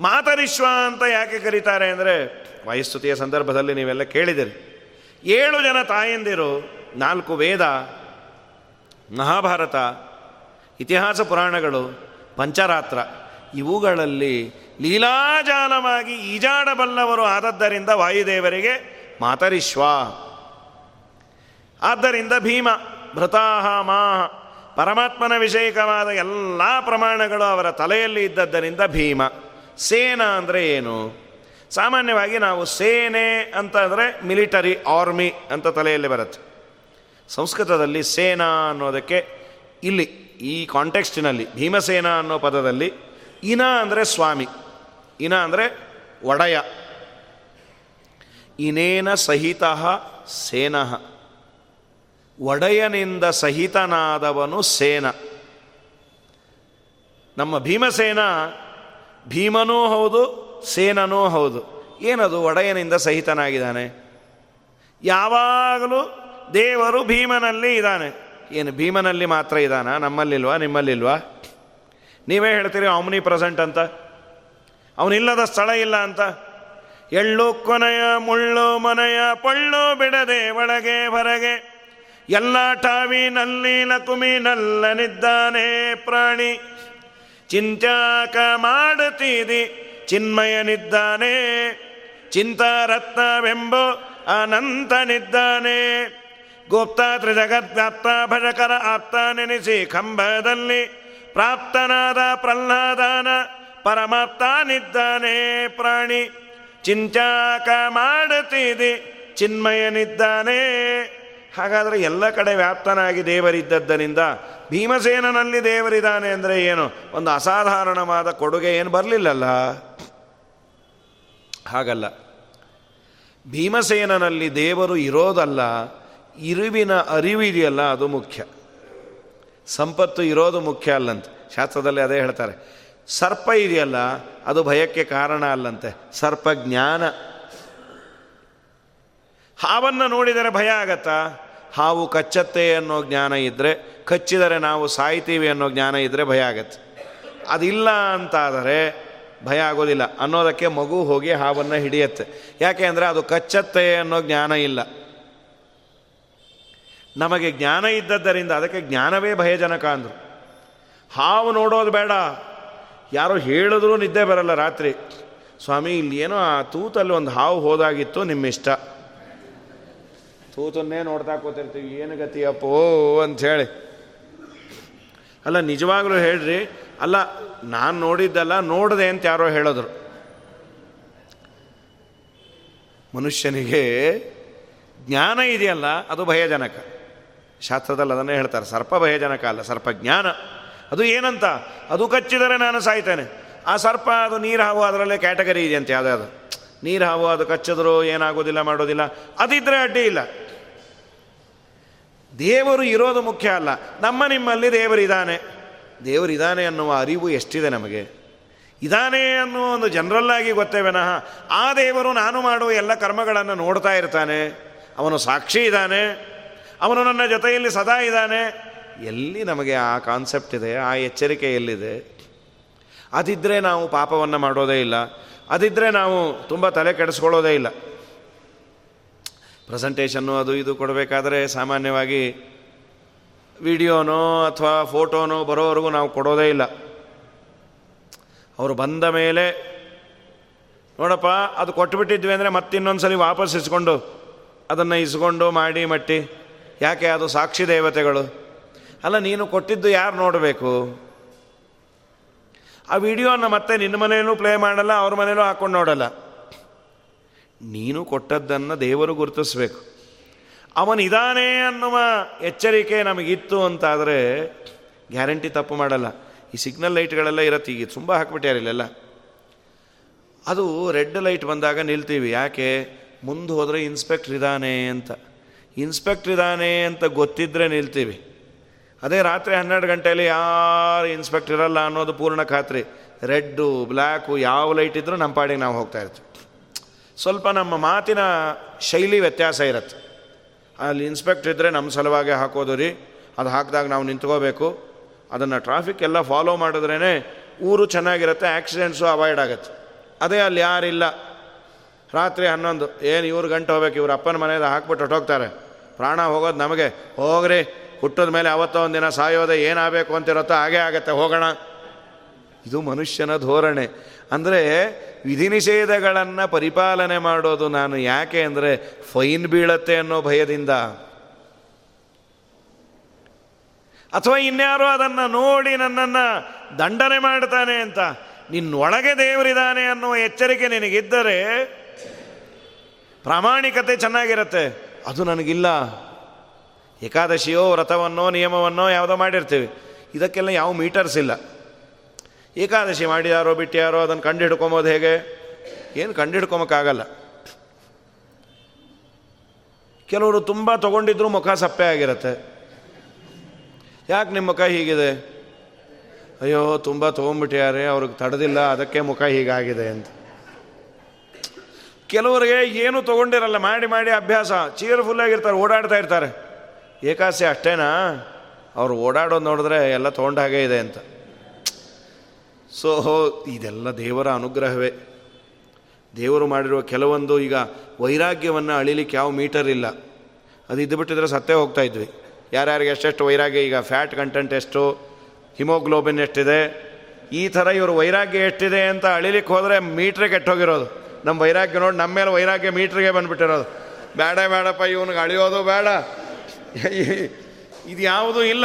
ಮಾತರಿಶ್ವ ಅಂತ ಯಾಕೆ ಕರೀತಾರೆ ಅಂದರೆ ವಾಯುಸ್ತುತಿಯ ಸಂದರ್ಭದಲ್ಲಿ ನೀವೆಲ್ಲ ಕೇಳಿದಿರಿ. ಏಳು ಜನ ತಾಯಂದಿರು, ನಾಲ್ಕು ವೇದ, ಮಹಾಭಾರತ, ಇತಿಹಾಸ ಪುರಾಣಗಳು ಪಂಚರಾತ್ರ. ಇವುಗಳಲ್ಲಿ ಲೀಲಾಜಾಲವಾಗಿ ಈಜಾಡಬಲ್ಲವರು ಆದದ್ದರಿಂದ ವಾಯುದೇವರಿಗೆ ಮಾತರಿಶ್ವ. ಆದ್ದರಿಂದ ಭೀಮ, ಭೃತಾಹ, ಮಾಹ, ಪರಮಾತ್ಮನ ವಿಷಯಕವಾದ ಎಲ್ಲ ಪ್ರಮಾಣಗಳು ಅವರ ತಲೆಯಲ್ಲಿ ಇದ್ದದ್ದರಿಂದ ಭೀಮ. ಸೇನಾ ಅಂದರೆ ಏನು? ಸಾಮಾನ್ಯವಾಗಿ ನಾವು ಸೇನೆ ಅಂತಂದರೆ ಮಿಲಿಟರಿ, ಆರ್ಮಿ ಅಂತ ತಲೆಯಲ್ಲಿ ಬರುತ್ತೆ. ಸಂಸ್ಕೃತದಲ್ಲಿ ಸೇನಾ ಅನ್ನೋದಕ್ಕೆ ಇಲ್ಲಿ. ಈ ಕಾಂಟೆಕ್ಸ್ಟಿನಲ್ಲಿ ಭೀಮಸೇನ ಅನ್ನೋ ಪದದಲ್ಲಿ, ಇನ ಅಂದರೆ ಸ್ವಾಮಿ, ಇನ ಅಂದರೆ ಒಡೆಯ. ಇನೇನ ಸಹಿತ ಸೇನ. ಒಡೆಯನಿಂದ ಸಹಿತನಾದವನು ಸೇನ. ನಮ್ಮ ಭೀಮಸೇನ, ಭೀಮನೂ ಹೌದು, ಸೇನನೂ ಹೌದು. ಏನದು? ಒಡೆಯನಿಂದ ಸಹಿತನಾಗಿದ್ದಾನೆ. ಯಾವಾಗಲೂ ದೇವರು ಭೀಮನಲ್ಲಿ ಇದ್ದಾನೆ. ಏನು ಭೀಮನಲ್ಲಿ ಮಾತ್ರ ಇದ್ದಾನ ನಮ್ಮಲ್ಲಿಲ್ವಾ? ನಿಮ್ಮಲ್ಲಿಲ್ವಾ? ನೀವೇ ಹೇಳ್ತೀರಿ, ಅವನಿ ಪ್ರೆಸೆಂಟ್ ಅಂತ. ಅವನಿಲ್ಲದ ಸ್ಥಳ ಇಲ್ಲ ಅಂತ. ಎಳ್ಳು ಕೊನೆಯ, ಮುಳ್ಳು ಮನೆಯ, ಪಳ್ಳು ಬಿಡದೆ, ಒಳಗೆ, ಹೊರಗೆ. ಎಲ್ಲ ಟಾವಿನಲ್ಲಿ ನಲ್ಲನಿದ್ದಾನೆ ಪ್ರಾಣಿ. ಚಿಂತ್ಯಾಕ ಮಾಡುತ್ತೀದಿ, ಚಿನ್ಮಯನಿದ್ದಾನೆ. ಚಿಂತಾರತ್ನವೆಂಬ ಅನಂತನಿದ್ದಾನೆ. ಗುಪ್ತ ತ್ರಿಜಗದ್ವ್ಯಾಪ್ತ ಭಜಕರ ಆಪ್ತ ನೆನೆಸಿ ಕಂಬದಲ್ಲಿ ಪ್ರಾಪ್ತನಾದ ಪ್ರಹ್ಲಾದನ ಪರಮಾಪ್ತನಿದ್ದಾನೆ ಪ್ರಾಣಿ. ಚಿಂಚಾಕ ಮಾಡುತ್ತಿದೆ ಚಿನ್ಮಯನಿದ್ದಾನೆ ಹಾಗಾದರೆ ಎಲ್ಲ ಕಡೆ ವ್ಯಾಪ್ತನಾಗಿ ದೇವರಿದ್ದದ್ದರಿಂದ ಭೀಮಸೇನನಲ್ಲಿ ದೇವರಿದ್ದಾನೆ ಅಂದರೆ ಏನು? ಒಂದು ಅಸಾಧಾರಣವಾದ ಕೊಡುಗೆ ಏನು ಬರಲಿಲ್ಲಲ್ಲ? ಹಾಗಲ್ಲ. ಭೀಮಸೇನನಲ್ಲಿ ದೇವರು ಇರೋದಲ್ಲ ಇರುವಿನ ಅರಿವಿದೆಯಲ್ಲ ಅದು ಮುಖ್ಯ. ಸಂಪತ್ತು ಇರೋದು ಮುಖ್ಯ ಅಲ್ಲಂತೆ. ಶಾಸ್ತ್ರದಲ್ಲಿ ಅದೇ ಹೇಳ್ತಾರೆ. ಸರ್ಪ ಇದೆಯಲ್ಲ, ಅದು ಭಯಕ್ಕೆ ಕಾರಣ ಅಲ್ಲಂತೆ. ಸರ್ಪ ಜ್ಞಾನ. ಹಾವನ್ನು ನೋಡಿದರೆ ಭಯ ಆಗತ್ತಾ? ಹಾವು ಕಚ್ಚತ್ತೆ ಅನ್ನೋ ಜ್ಞಾನ ಇದ್ದರೆ ಕಚ್ಚಿದರೆ ನಾವು ಸಾಯ್ತೀವಿ ಅನ್ನೋ ಜ್ಞಾನ ಇದ್ದರೆ ಭಯ ಆಗತ್ತೆ. ಅದಿಲ್ಲ ಅಂತಾದರೆ ಭಯ ಆಗೋದಿಲ್ಲ. ಅನ್ನೋದಕ್ಕೆ ಮಗು ಹೋಗಿ ಹಾವನ್ನು ಹಿಡಿಯತ್ತೆ. ಯಾಕೆ ಅಂದರೆ ಅದು ಕಚ್ಚತ್ತೆ ಅನ್ನೋ ಜ್ಞಾನ ಇಲ್ಲ. ನಮಗೆ ಜ್ಞಾನ ಇದ್ದದ್ದರಿಂದ ಅದಕ್ಕೆ ಜ್ಞಾನವೇ ಭಯಜನಕ ಅಂದರು. ಹಾವು ನೋಡೋದು ಬೇಡ. ಯಾರೋ ಹೇಳಿದ್ರೂ ನಿದ್ದೆ ಬರಲ್ಲ ರಾತ್ರಿ. ಸ್ವಾಮಿ ಇಲ್ಲಿ ಏನೋ ಆ ತೂತಲ್ಲಿ ಒಂದು ಹಾವು ಹೋದಾಗಿತ್ತು ನಿಮ್ಮ ಇಷ್ಟ ತೂತನ್ನೇ ನೋಡ್ತಾ ಕೂತಿರ್ತೀವಿ, ಏನು ಗತಿಯಪ್ಪೋ ಅಂಥೇಳಿ ಅಲ್ಲ, ನಿಜವಾಗ್ಲೂ ಹೇಳ್ರಿ, ಅಲ್ಲ, ನಾನು ನೋಡಿದ್ದಲ್ಲ, ನೋಡಿದೆ ಅಂತ ಯಾರೋ ಹೇಳಿದ್ರು. ಮನುಷ್ಯನಿಗೆ ಜ್ಞಾನ ಇದೆಯಲ್ಲ, ಅದು ಭಯಜನಕ. ಶಾಸ್ತ್ರದಲ್ಲಿ ಅದನ್ನೇ ಹೇಳ್ತಾರೆ, ಸರ್ಪ ಭಯಜನಕ ಅಲ್ಲ, ಸರ್ಪ ಜ್ಞಾನ. ಅದು ಏನಂತ? ಅದು ಕಚ್ಚಿದರೆ ನಾನು ಸಾಯ್ತೇನೆ. ಆ ಸರ್ಪ, ಅದು ನೀರು ಹಾವು ಅದರಲ್ಲೇ ಕ್ಯಾಟಗರಿ ಇದೆಯಂತೆ ಯಾವುದಾದ್ರು ನೀರು ಹಾವು ಅದು ಕಚ್ಚಿದ್ರು ಏನಾಗೋದಿಲ್ಲ, ಮಾಡೋದಿಲ್ಲ ಅದಿದ್ದರೆ ಅಡ್ಡಿ ಇಲ್ಲ. ದೇವರು ಇರೋದು ಮುಖ್ಯ ಅಲ್ಲ. ನಮ್ಮ ನಿಮ್ಮಲ್ಲಿ ದೇವರಿದ್ದಾನೆ ದೇವರಿದ್ದಾನೆ ಅನ್ನುವ ಅರಿವು ಎಷ್ಟಿದೆ ನಮಗೆ? ಇದಾನೆ ಅನ್ನುವ ಒಂದು ಜನರಲ್ಲಾಗಿ ಗೊತ್ತೇ ವಿನಃ, ಆ ದೇವರು ನಾನು ಮಾಡುವ ಎಲ್ಲ ಕರ್ಮಗಳನ್ನು ನೋಡ್ತಾ ಇರ್ತಾನೆ. ಅವನು ಸಾಕ್ಷಿ ಇದ್ದಾನೆ ಅವನು ನನ್ನ ಜೊತೆಯಲ್ಲಿ ಸದಾ ಇದ್ದಾನೆ. ಎಲ್ಲಿ ನಮಗೆ ಆ ಕಾನ್ಸೆಪ್ಟ್ ಇದೆ, ಆ ಎಚ್ಚರಿಕೆ ಎಲ್ಲಿದೆ? ಅದಿದ್ದರೆ ನಾವು ಪಾಪವನ್ನು ಮಾಡೋದೇ ಇಲ್ಲ. ಅದಿದ್ದರೆ ನಾವು ತುಂಬ ತಲೆ ಕೆಡಿಸ್ಕೊಳ್ಳೋದೇ ಇಲ್ಲ. ಪ್ರೆಸೆಂಟೇಷನ್ನು ಅದು ಇದು ಕೊಡಬೇಕಾದ್ರೆ ಸಾಮಾನ್ಯವಾಗಿ ವಿಡಿಯೋನೋ ಅಥವಾ ಫೋಟೋನೋ ಬರೋವರೆಗೂ ನಾವು ಕೊಡೋದೇ ಇಲ್ಲ. ಅವರು ಬಂದ ಮೇಲೆ, ನೋಡಪ್ಪ, ಅದು ಕೊಟ್ಟುಬಿಟ್ಟಿದ್ವಿ ಅಂದರೆ ಮತ್ತಿನ್ನೊಂದು ಸಲ ವಾಪಸ್ ಇಸ್ಕೊಂಡು, ಅದನ್ನು ಇಸ್ಕೊಂಡು, ಮಾಡಿ, ಮಟ್ಟಿ. ಯಾಕೆ ಅದು ಸಾಕ್ಷಿ ದೇವತೆಗಳು? ಅಲ್ಲ, ನೀನು ಕೊಟ್ಟಿದ್ದು ಯಾರು ನೋಡಬೇಕು? ಆ ವಿಡಿಯೋನ ಮತ್ತೆ ನಿನ್ನ ಮನೆಯಲ್ಲೂ ಪ್ಲೇ ಮಾಡಲ್ಲ, ಅವ್ರ ಮನೆಯಲ್ಲೂ ಹಾಕ್ಕೊಂಡು ನೋಡಲ್ಲ. ನೀನು ಕೊಟ್ಟದ್ದನ್ನು ದೇವರು ಗುರುತಿಸ್ಬೇಕು. ಅವನಿದಾನೆ ಅನ್ನುವ ಎಚ್ಚರಿಕೆ ನಮಗಿತ್ತು ಅಂತಾದರೆ ಗ್ಯಾರಂಟಿ ತಪ್ಪು ಮಾಡಲ್ಲ. ಈ ಸಿಗ್ನಲ್ ಲೈಟ್ಗಳೆಲ್ಲ ಇರತ್ತೆ, ಈಗ ತುಂಬ ಹಾಕ್ಬಿಟ್ಟಾರ ಇಲ್ಲೆಲ್ಲ. ಅದು ರೆಡ್ ಲೈಟ್ ಬಂದಾಗ ನಿಲ್ತೀವಿ. ಯಾಕೆ? ಮುಂದೆ ಹೋದರೆ ಇನ್ಸ್ಪೆಕ್ಟ್ರ್ ಇದ್ದಾನೆ ಅಂತ. ಇನ್ಸ್ಪೆಕ್ಟ್ರ್ ಇದ್ದಾನೆ ಅಂತ ಗೊತ್ತಿದ್ದರೆ ನಿಲ್ತೀವಿ. ಅದೇ ರಾತ್ರಿ ಹನ್ನೆರಡು ಗಂಟೆಯಲ್ಲಿ ಯಾರು ಇನ್ಸ್ಪೆಕ್ಟರ್ ಇರಲ್ಲ ಅನ್ನೋದು ಪೂರ್ಣ ಖಾತ್ರಿ. ರೆಡ್ಡು, ಬ್ಲ್ಯಾಕು ಯಾವ ಲೈಟ್ ಇದ್ದರೂ ನಮ್ಮ ಪಾಡಿಗೆ ನಾವು ಹೋಗ್ತಾ ಇರ್ತೀವಿ. ಸ್ವಲ್ಪ ನಮ್ಮ ಮಾತಿನ ಶೈಲಿ ವ್ಯತ್ಯಾಸ ಇರುತ್ತೆ. ಅಲ್ಲಿ ಇನ್ಸ್ಪೆಕ್ಟ್ರ್ ಇದ್ದರೆ ನಮ್ಮ ಸಲುವಾಗಿ ಹಾಕೋದು ರೀ. ಅದು ಹಾಕಿದಾಗ ನಾವು ನಿಂತ್ಕೋಬೇಕು. ಅದನ್ನು ಟ್ರಾಫಿಕ್ ಎಲ್ಲ ಫಾಲೋ ಮಾಡಿದ್ರೇ ಊರು ಚೆನ್ನಾಗಿರುತ್ತೆ ಆ್ಯಕ್ಸಿಡೆಂಟ್ಸು ಅವಾಯ್ಡ್ ಆಗುತ್ತೆ. ಅದೇ ಅಲ್ಲಿ ಯಾರಿಲ್ಲ. ರಾತ್ರಿ ಹನ್ನೊಂದು. ಏನು ಇವ್ರ ಗಂಟೆ ಹೋಗ್ಬೇಕು? ಇವ್ರ ಅಪ್ಪನ ಮನೆಯಲ್ಲಿ ಹಾಕ್ಬಿಟ್ಟು ಹೊಟ್ಟೋಗ್ತಾರೆ ಪ್ರಾಣ ಹೋಗೋದು ನಮಗೆ. ಹೋಗ್ರಿ. ಹುಟ್ಟಿದ ಮೇಲೆ ಅವತ್ತೋ ದಿನ ಸಾಯೋದೆ ಏನಾಗಬೇಕು ಅಂತಿರುತ್ತೋ ಹಾಗೇ ಆಗತ್ತೆ. ಹೋಗೋಣ. ಇದು ಮನುಷ್ಯನ ಧೋರಣೆ. ಅಂದರೆ ವಿಧಿ ನಿಷೇಧಗಳನ್ನು ಪರಿಪಾಲನೆ ಮಾಡೋದು ನಾನು ಯಾಕೆ ಅಂದರೆ ಫೈನ್ ಬೀಳತ್ತೆ ಅನ್ನೋ ಭಯದಿಂದ. ಅಥವಾ ಇನ್ಯಾರೋ ಅದನ್ನು ನೋಡಿ ನನ್ನನ್ನು ದಂಡನೆ ಮಾಡ್ತಾನೆ ಅಂತ. ನಿನ್ನೊಳಗೆ ದೇವರಿದ್ದಾನೆ ಅನ್ನುವ ಎಚ್ಚರಿಕೆ ನಿನಗಿದ್ದರೆ ಪ್ರಾಮಾಣಿಕತೆ ಚೆನ್ನಾಗಿರುತ್ತೆ. ಅದು ನನಗಿಲ್ಲ. ಏಕಾದಶಿಯೋ ವ್ರತವನ್ನೋ ನಿಯಮವನ್ನೋ ಯಾವುದೋ ಮಾಡಿರ್ತೀವಿ. ಇದಕ್ಕೆಲ್ಲ ಯಾವ ಮೀಟರ್ಸ್ ಇಲ್ಲ. ಏಕಾದಶಿ ಮಾಡಿದಾರೋ ಬಿಟ್ಟಿಯಾರೋ ಅದನ್ನು ಕಂಡು ಹಿಡ್ಕೊಂಬೋದು ಹೇಗೆ? ಏನು ಕಂಡು ಕೆಲವರು ತುಂಬ ತೊಗೊಂಡಿದ್ರು ಮುಖ ಸಪ್ಪೆ ಆಗಿರುತ್ತೆ. ಯಾಕೆ ನಿಮ್ಮ ಮುಖ ಹೀಗಿದೆ? ಅಯ್ಯೋ, ತುಂಬ ತೊಗೊಂಡ್ಬಿಟ್ಟಿದ್ದಾರೆ ಅವ್ರಿಗೆ ತಡೆದಿಲ್ಲ, ಅದಕ್ಕೆ ಮುಖ ಹೀಗಾಗಿದೆ ಅಂತ. ಕೆಲವರಿಗೆ ಏನು ತೊಗೊಂಡಿರಲ್ಲ, ಮಾಡಿ ಮಾಡಿ ಅಭ್ಯಾಸ. ಚೀರ್ಫುಲ್ಲಾಗಿರ್ತಾರೆ ಓಡಾಡ್ತಾ ಇರ್ತಾರೆ. ಏಕಾಸಿ ಅಷ್ಟೇನಾ? ಅವ್ರು ಓಡಾಡೋದು ನೋಡಿದ್ರೆ ಎಲ್ಲ ತೊಗೊಂಡಾಗೇ ಇದೆ ಅಂತ. ಸೊ ಇದೆಲ್ಲ ದೇವರ ಅನುಗ್ರಹವೇ. ದೇವರು ಮಾಡಿರುವ ಕೆಲವೊಂದು ಈಗ ವೈರಾಗ್ಯವನ್ನು ಅಳಿಲಿಕ್ಕೆ ಯಾವ ಮೀಟರ್ ಇಲ್ಲ. ಅದು ಇದ್ದು ಬಿಟ್ಟಿದ್ರೆ ಸತ್ತೇ ಹೋಗ್ತಾ ಇದ್ವಿ. ಯಾರ್ಯಾರಿಗೆ ಎಷ್ಟೆಷ್ಟು ವೈರಾಗ್ಯ, ಈಗ ಫ್ಯಾಟ್ ಕಂಟೆಂಟ್ ಎಷ್ಟು ಹಿಮೋಗ್ಲೋಬಿನ್ ಎಷ್ಟಿದೆ, ಈ ಥರ ಇವರು ವೈರಾಗ್ಯ ಎಷ್ಟಿದೆ ಅಂತ ಅಳಿಲಿಕ್ಕೆ ಹೋದರೆ ಮೀಟ್ರೇ ಕೆಟ್ಟೋಗಿರೋದು. ನಮ್ಮ ವೈರಾಗ್ಯ ನೋಡಿ ನಮ್ಮ ಮೇಲೆ ವೈರಾಗ್ಯ ಮೀಟ್ರಿಗೆ ಬಂದುಬಿಟ್ಟಿರೋದು. ಬೇಡ ಬೇಡಪ್ಪ, ಇವನಿಗೆ ಅಳಿಯೋದು ಬೇಡ. ಇದು ಯಾವುದೂ ಇಲ್ಲ.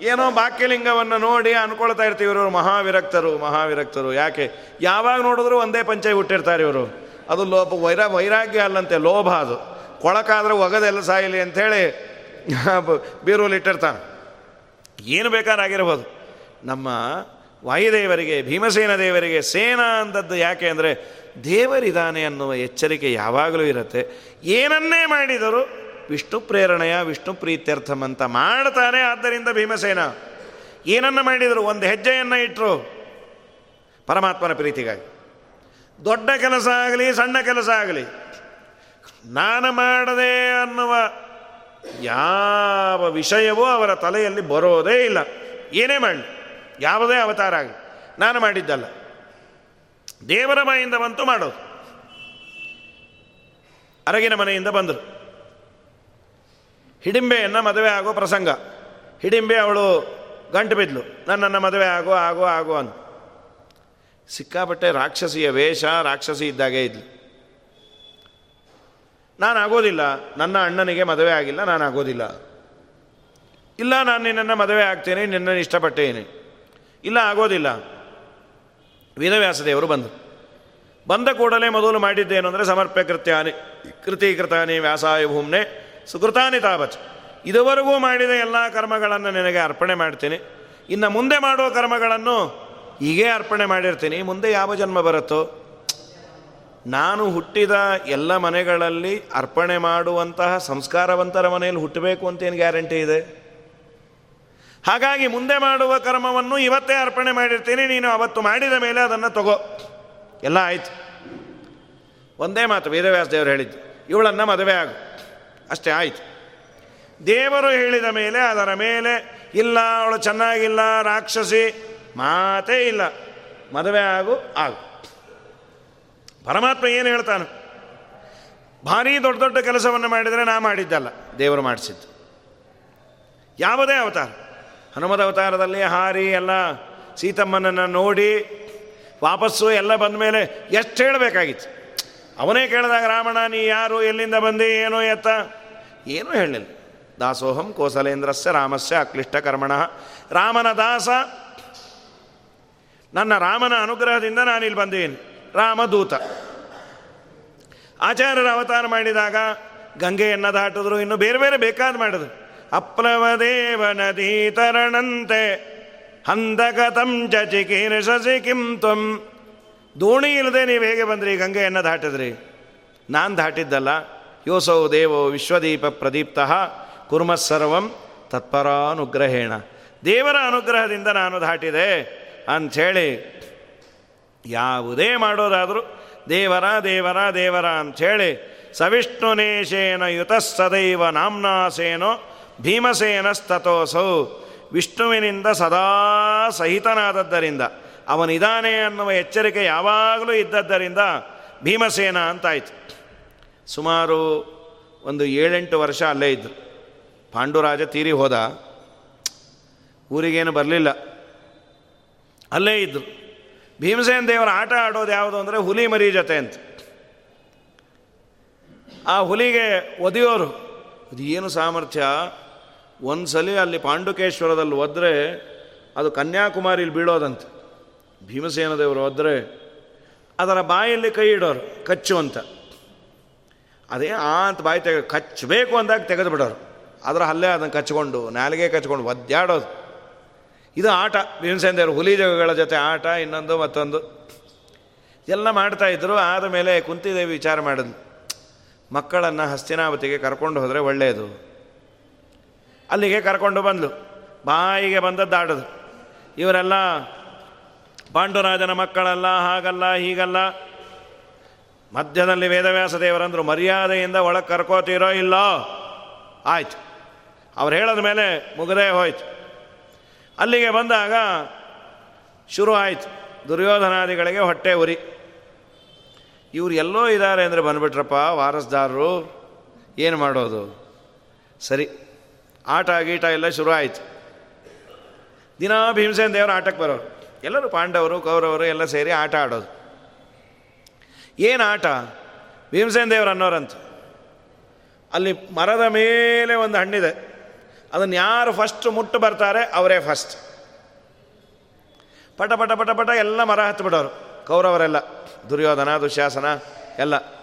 ಏನೋ ಬಾಕ್ಯಲಿಂಗವನ್ನು ನೋಡಿ ಅನ್ಕೊಳ್ತಾ ಇರ್ತೀವಿ ಇವರು ಮಹಾವಿರಕ್ತರು ಮಹಾವಿರಕ್ತರು. ಯಾಕೆ? ಯಾವಾಗ ನೋಡಿದ್ರು ಒಂದೇ ಪಂಚೆ ಹುಟ್ಟಿರ್ತಾರೆ ಇವರು. ಅದು ಲೋಪ, ವೈರ, ವೈರಾಗ್ಯ ಅಲ್ಲಂತೆ, ಲೋಭ ಅದು. ಕೊಳಕಾದ್ರೆ ಒಗದೆಲ್ಲ ಸಾಯಿಲಿ ಅಂಥೇಳಿ ಬೀರೂಲಿ ಇಟ್ಟಿರ್ತಾನೆ. ಏನು ಬೇಕಾರಾಗಿರ್ಬೋದು ನಮ್ಮ ವಾಯುದೇವರಿಗೆ, ಭೀಮಸೇನ ದೇವರಿಗೆ ಸೇನಾ ಅಂದದ್ದು ಯಾಕೆ ಅಂದರೆ ದೇವರಿದಾನೆ ಅನ್ನುವ ಎಚ್ಚರಿಕೆ ಯಾವಾಗಲೂ ಇರುತ್ತೆ. ಏನನ್ನೇ ಮಾಡಿದರೂ ವಿಷ್ಣು ಪ್ರೇರಣೆಯ, ವಿಷ್ಣು ಪ್ರೀತ್ಯರ್ಥಂ ಅಂತ ಮಾಡ್ತಾನೆ ಆದ್ದರಿಂದ ಭೀಮಸೇನ. ಏನನ್ನ ಮಾಡಿದರು? ಒಂದು ಹೆಜ್ಜೆಯನ್ನು ಇಟ್ಟರು ಪರಮಾತ್ಮನ ಪ್ರೀತಿಗಾಗಿ. ದೊಡ್ಡ ಕೆಲಸ ಆಗಲಿ, ಸಣ್ಣ ಕೆಲಸ ಆಗಲಿ. ನಾನು ಮಾಡದೆ ಅನ್ನುವ ಯಾವ ವಿಷಯವೂ ಅವರ ತಲೆಯಲ್ಲಿ ಬರೋದೇ ಇಲ್ಲ. ಏನೇ ಮಾಡಲಿ. ಯಾವುದೇ ಅವತಾರ ಆಗಲಿ. ನಾನು ಮಾಡಿದ್ದಲ್ಲ. ದೇವರ ಮನೆಯಿಂದ ಬಂತು ಮಾಡೋದು. ಅರಗಿನ ಮನೆಯಿಂದ ಬಂದರು. ಹಿಡಿಂಬೆಯನ್ನು ಮದುವೆ ಆಗೋ ಪ್ರಸಂಗ. ಹಿಡಿಂಬೆ ಅವಳು ಗಂಟು ಬಿದ್ಲು. ನನ್ನನ್ನು ಮದುವೆ ಆಗೋ ಆಗೋ ಆಗೋ ಅಂತ ಸಿಕ್ಕಾಪಟ್ಟೆ ರಾಕ್ಷಸಿಯ ವೇಷ, ರಾಕ್ಷಸಿ ಇದ್ದಾಗೆ ಇದ್ಲು. ನಾನು ಆಗೋದಿಲ್ಲ. ನನ್ನ ಅಣ್ಣನಿಗೆ ಮದುವೆ ಆಗಿಲ್ಲ, ನಾನು ಆಗೋದಿಲ್ಲ. ಇಲ್ಲ, ನಾನು ನಿನ್ನನ್ನು ಮದುವೆ ಆಗ್ತೇನೆ, ನಿನ್ನನ್ನು ಇಷ್ಟಪಟ್ಟೇನೆ ಇಲ್ಲ, ಆಗೋದಿಲ್ಲ. ವೇದವ್ಯಾಸದೇವರು ಬಂದರು ಬಂದ ಕೂಡಲೇ ಮೊದಲು ಮಾಡಿದ್ದೇನು ಅಂದರೆ ಸಮರ್ಪ್ಯ ಕೃತ್ಯಾನಿ ಕೃತೀಕೃತಾನಿ ವ್ಯಾಸಾಯ ಭೂಮ್ನೆ ಸುಕೃತಾನಿ ತಾವಚ್. ಇದುವರೆಗೂ ಮಾಡಿದ ಎಲ್ಲ ಕರ್ಮಗಳನ್ನು ನಿನಗೆ ಅರ್ಪಣೆ ಮಾಡ್ತೀನಿ. ಇನ್ನು ಮುಂದೆ ಮಾಡುವ ಕರ್ಮಗಳನ್ನು ಹೀಗೇ ಅರ್ಪಣೆ ಮಾಡಿರ್ತೀನಿ. ಮುಂದೆ ಯಾವ ಜನ್ಮ ಬರುತ್ತೋ. ನಾನು ಹುಟ್ಟಿದ ಎಲ್ಲ ಮನೆಗಳಲ್ಲಿ ಅರ್ಪಣೆ ಮಾಡುವಂತಹ ಸಂಸ್ಕಾರವಂತರ ಮನೆಯಲ್ಲಿ ಹುಟ್ಟಬೇಕು ಅಂತೇನು ಗ್ಯಾರಂಟಿ ಇದೆ? ಹಾಗಾಗಿ ಮುಂದೆ ಮಾಡುವ ಕರ್ಮವನ್ನು ಇವತ್ತೇ ಅರ್ಪಣೆ ಮಾಡಿರ್ತೀನಿ. ನೀನು ಅವತ್ತು ಮಾಡಿದ ಮೇಲೆ ಅದನ್ನು ತಗೋ. ಎಲ್ಲ ಆಯ್ತು. ಒಂದೇ ಮಾತು, ವೇದವ್ಯಾಸ ದೇವರು ಹೇಳಿದ್ದು, ಇವಳನ್ನು ಮದುವೆ ಆಗು. ಅಷ್ಟೇ ಆಯಿತು. ದೇವರು ಹೇಳಿದ ಮೇಲೆ ಅದರ ಮೇಲೆ ಇಲ್ಲ, ಅವಳು ಚೆನ್ನಾಗಿಲ್ಲ, ರಾಕ್ಷಸಿ, ಮಾತೇ ಇಲ್ಲ. ಮದುವೆ ಆಗು ಆಗು. ಪರಮಾತ್ಮ ಏನು ಹೇಳ್ತಾನೆ? ಭಾರೀ ದೊಡ್ಡ ದೊಡ್ಡ ಕೆಲಸವನ್ನು ಮಾಡಿದರೆ ನಾ ಮಾಡಿದ್ದಲ್ಲ, ದೇವರು ಮಾಡಿಸಿದ್ದು. ಯಾವುದೇ ಅವತಾರ. ಹನುಮದ ಅವತಾರದಲ್ಲಿ ಹಾರಿ ಎಲ್ಲ ಸೀತಮ್ಮನನ್ನು ನೋಡಿ ವಾಪಸ್ಸು ಎಲ್ಲ ಬಂದ ಮೇಲೆ ಎಷ್ಟು ಹೇಳಬೇಕಾಗಿತ್ತು? ಅವನೇ ಕೇಳಿದಾಗ ರಾಮಣ ನೀ ಯಾರು? ಎಲ್ಲಿಂದ ಬಂದಿ? ಏನೋ ಎತ್ತ? ಏನೂ ಹೇಳಲಿಲ್ಲ. ದಾಸೋಹಂ ಕೋಸಲೇಂದ್ರಸ್ಯ ರಾಮಸ್ಯ ಅಕ್ಲಿಷ್ಟ ಕರ್ಮಣ. ರಾಮನ ದಾಸ, ನನ್ನ ರಾಮನ ಅನುಗ್ರಹದಿಂದ ನಾನಿಲ್ಲಿ ಬಂದೇನೆ. ರಾಮದೂತ. ಆಚಾರ್ಯರ ಅವತಾರ ಮಾಡಿದಾಗ ಗಂಗೆಯನ್ನು ದಾಟಿದ್ರು. ಇನ್ನು ಬೇರೆ ಬೇರೆ ಬೇಕಾದ ಮಾಡಿದ್ರು. ಅಪ್ಲವದೇವ ನದಿ ತರಣಂತೆ ಹಂದಗತಂ ಚಿಕೀರ್ಷಸಿ ಕಿಂ ತ್ವಂ. ದೋಣಿ ಇಲ್ಲದೆ ನೀವು ಹೇಗೆ ಬಂದ್ರಿ? ಗಂಗೆಯನ್ನು ದಾಟಿದ್ರಿ? ನಾನು ದಾಟಿದ್ದಲ್ಲ. ಯೋಸೌ ದೇವೋ ವಿಶ್ವದೀಪ ಪ್ರದೀಪ್ತ ಕುರ್ಮಸ್ಸರ್ವಂ ತತ್ಪರಾನುಗ್ರಹೇಣ. ದೇವರ ಅನುಗ್ರಹದಿಂದ ನಾನು ದಾಟಿದೆ ಅಂಥೇಳಿ ಯಾವುದೇ ಮಾಡೋದಾದರೂ ದೇವರ ದೇವರ ದೇವರ ಅಂಥೇಳಿ ಸವಿಷ್ಣುನೇಶೇನ ಯುತಃ ಸದೈವ ನಾಮ್ನಾಸೇನೋ ಭೀಮಸೇನಸ್ತತೋಸೌ. ವಿಷ್ಣುವಿನಿಂದ ಸದಾ ಸಹಿತನಾದದ್ದರಿಂದ, ಅವನಿದಾನೆ ಅನ್ನುವ ಎಚ್ಚರಿಕೆ ಯಾವಾಗಲೂ ಇದ್ದದ್ದರಿಂದ ಭೀಮಸೇನ ಅಂತಾಯಿತು. ಸುಮಾರು ಒಂದು ಏಳೆಂಟು ವರ್ಷ ಅಲ್ಲೇ ಇದ್ದರು ಪಾಂಡುರಾಜ ತೀರಿ ಹೋದ. ಊರಿಗೇನು ಬರಲಿಲ್ಲ. ಅಲ್ಲೇ ಇದ್ದರು ಭೀಮಸೇನ ದೇವರ ಆಟ ಆಡೋದು ಯಾವುದು ಅಂದರೆ ಹುಲಿ ಮರಿ ಜೊತೆ ಅಂತ. ಆ ಹುಲಿಗೆ ಒದೆಯೋರು. ಅದು ಏನು ಸಾಮರ್ಥ್ಯ? ಒಂದು ಸಲ ಅಲ್ಲಿ ಪಾಂಡುಕೇಶ್ವರದಲ್ಲಿ ಒದ್ರೆ ಅದು ಕನ್ಯಾಕುಮಾರಿಲಿ ಬೀಳೋದಂತೆ. ಭೀಮಸೇನ ದೇವರು ಒದ್ರೆ ಅದರ ಬಾಯಲ್ಲಿ ಕೈ ಇಡೋರು, ಕಚ್ಚು ಅಂತ. ಅದೇ ಆ ಅಂತ ಬಾಯಿ ತೆಗೆ ಕಚ್ಚಬೇಕು ಅಂದಾಗ ತೆಗೆದು ಬಿಡೋರು. ಅದರ ಹಲ್ಲೆ ಅದನ್ನು ಕಚ್ಕೊಂಡು, ನಾಲಿಗೆ ಕಚ್ಕೊಂಡು ಒದ್ದಾಡೋದು. ಇದು ಆಟ. ಭೀಮಸೇನ ದೇವರು ಹುಲಿ ಜಗಗಳ ಜೊತೆ ಆಟ, ಇನ್ನೊಂದು ಮತ್ತೊಂದು. ಎಲ್ಲ ಮಾಡ್ತಾಯಿದ್ರು ಆದ ಮೇಲೆ ಕುಂತಿದೇವಿ ವಿಚಾರ ಮಾಡಿದ್ಲು. ಮಕ್ಕಳನ್ನು ಹಸ್ತಿನಾವತಿಗೆ ಕರ್ಕೊಂಡು ಹೋದರೆ ಒಳ್ಳೆಯದು ಅಲ್ಲಿಗೆ ಕರ್ಕೊಂಡು ಬಂದ್ಲು. ಬಾಯಿಗೆ ಬಂದದ್ದಾಡದು ಇವರೆಲ್ಲ ಪಾಂಡುರಾಜನ ಮಕ್ಕಳಲ್ಲ, ಹಾಗಲ್ಲ, ಹೀಗಲ್ಲ. ಮಧ್ಯದಲ್ಲಿ ವೇದವ್ಯಾಸ ದೇವರಂದರು, ಮರ್ಯಾದೆಯಿಂದ ಒಳಗೆ ಕರ್ಕೋತೀರೋ ಇಲ್ಲೋ? ಆಯ್ತು. ಅವ್ರು ಹೇಳಿದ ಮೇಲೆ ಮುಗದೇ ಹೋಯ್ತು. ಅಲ್ಲಿಗೆ ಬಂದಾಗ ಶುರು ಆಯಿತು. ದುರ್ಯೋಧನಾದಿಗಳಿಗೆ ಹೊಟ್ಟೆ ಉರಿ. ಇವ್ರು ಎಲ್ಲೋ ಇದ್ದಾರೆ ಅಂದರೆ ಬಂದುಬಿಟ್ರಪ್ಪ ವಾರಸ್ದಾರರು. ಏನು ಮಾಡೋದು? ಸರಿ. ಆಟ, ಗೀಟ ಎಲ್ಲ ಶುರು ಆಯಿತು. ದಿನ ಭೀಮಸೇನ ದೇವರು ಆಟಕ್ಕೆ ಬರೋರು. ಎಲ್ಲರೂ ಪಾಂಡವರು, ಕೌರವರು ಎಲ್ಲ ಸೇರಿ ಆಟ ಆಡೋದು. ಏನು ಆಟ? ಭೀಮಸೇನ ದೇವರು ಅನ್ನೋರಂತ. ಅಲ್ಲಿ ಮರದ ಮೇಲೆ ಒಂದು ಹಣ್ಣಿದೆ. ಅದನ್ನು ಯಾರು ಫಸ್ಟ್ ಮುಟ್ಟು ಬರ್ತಾರೆ, ಅವರೇ ಫಸ್ಟ್ ಪಟ ಪಟ ಪಟ ಪಟ ಎಲ್ಲ ಮರ ಹತ್ತು ಬಿಡೋರು ಕೌರವರೆಲ್ಲ, ದುರ್ಯೋಧನ ದುಶ್ಯಾಸನ ಎಲ್ಲ.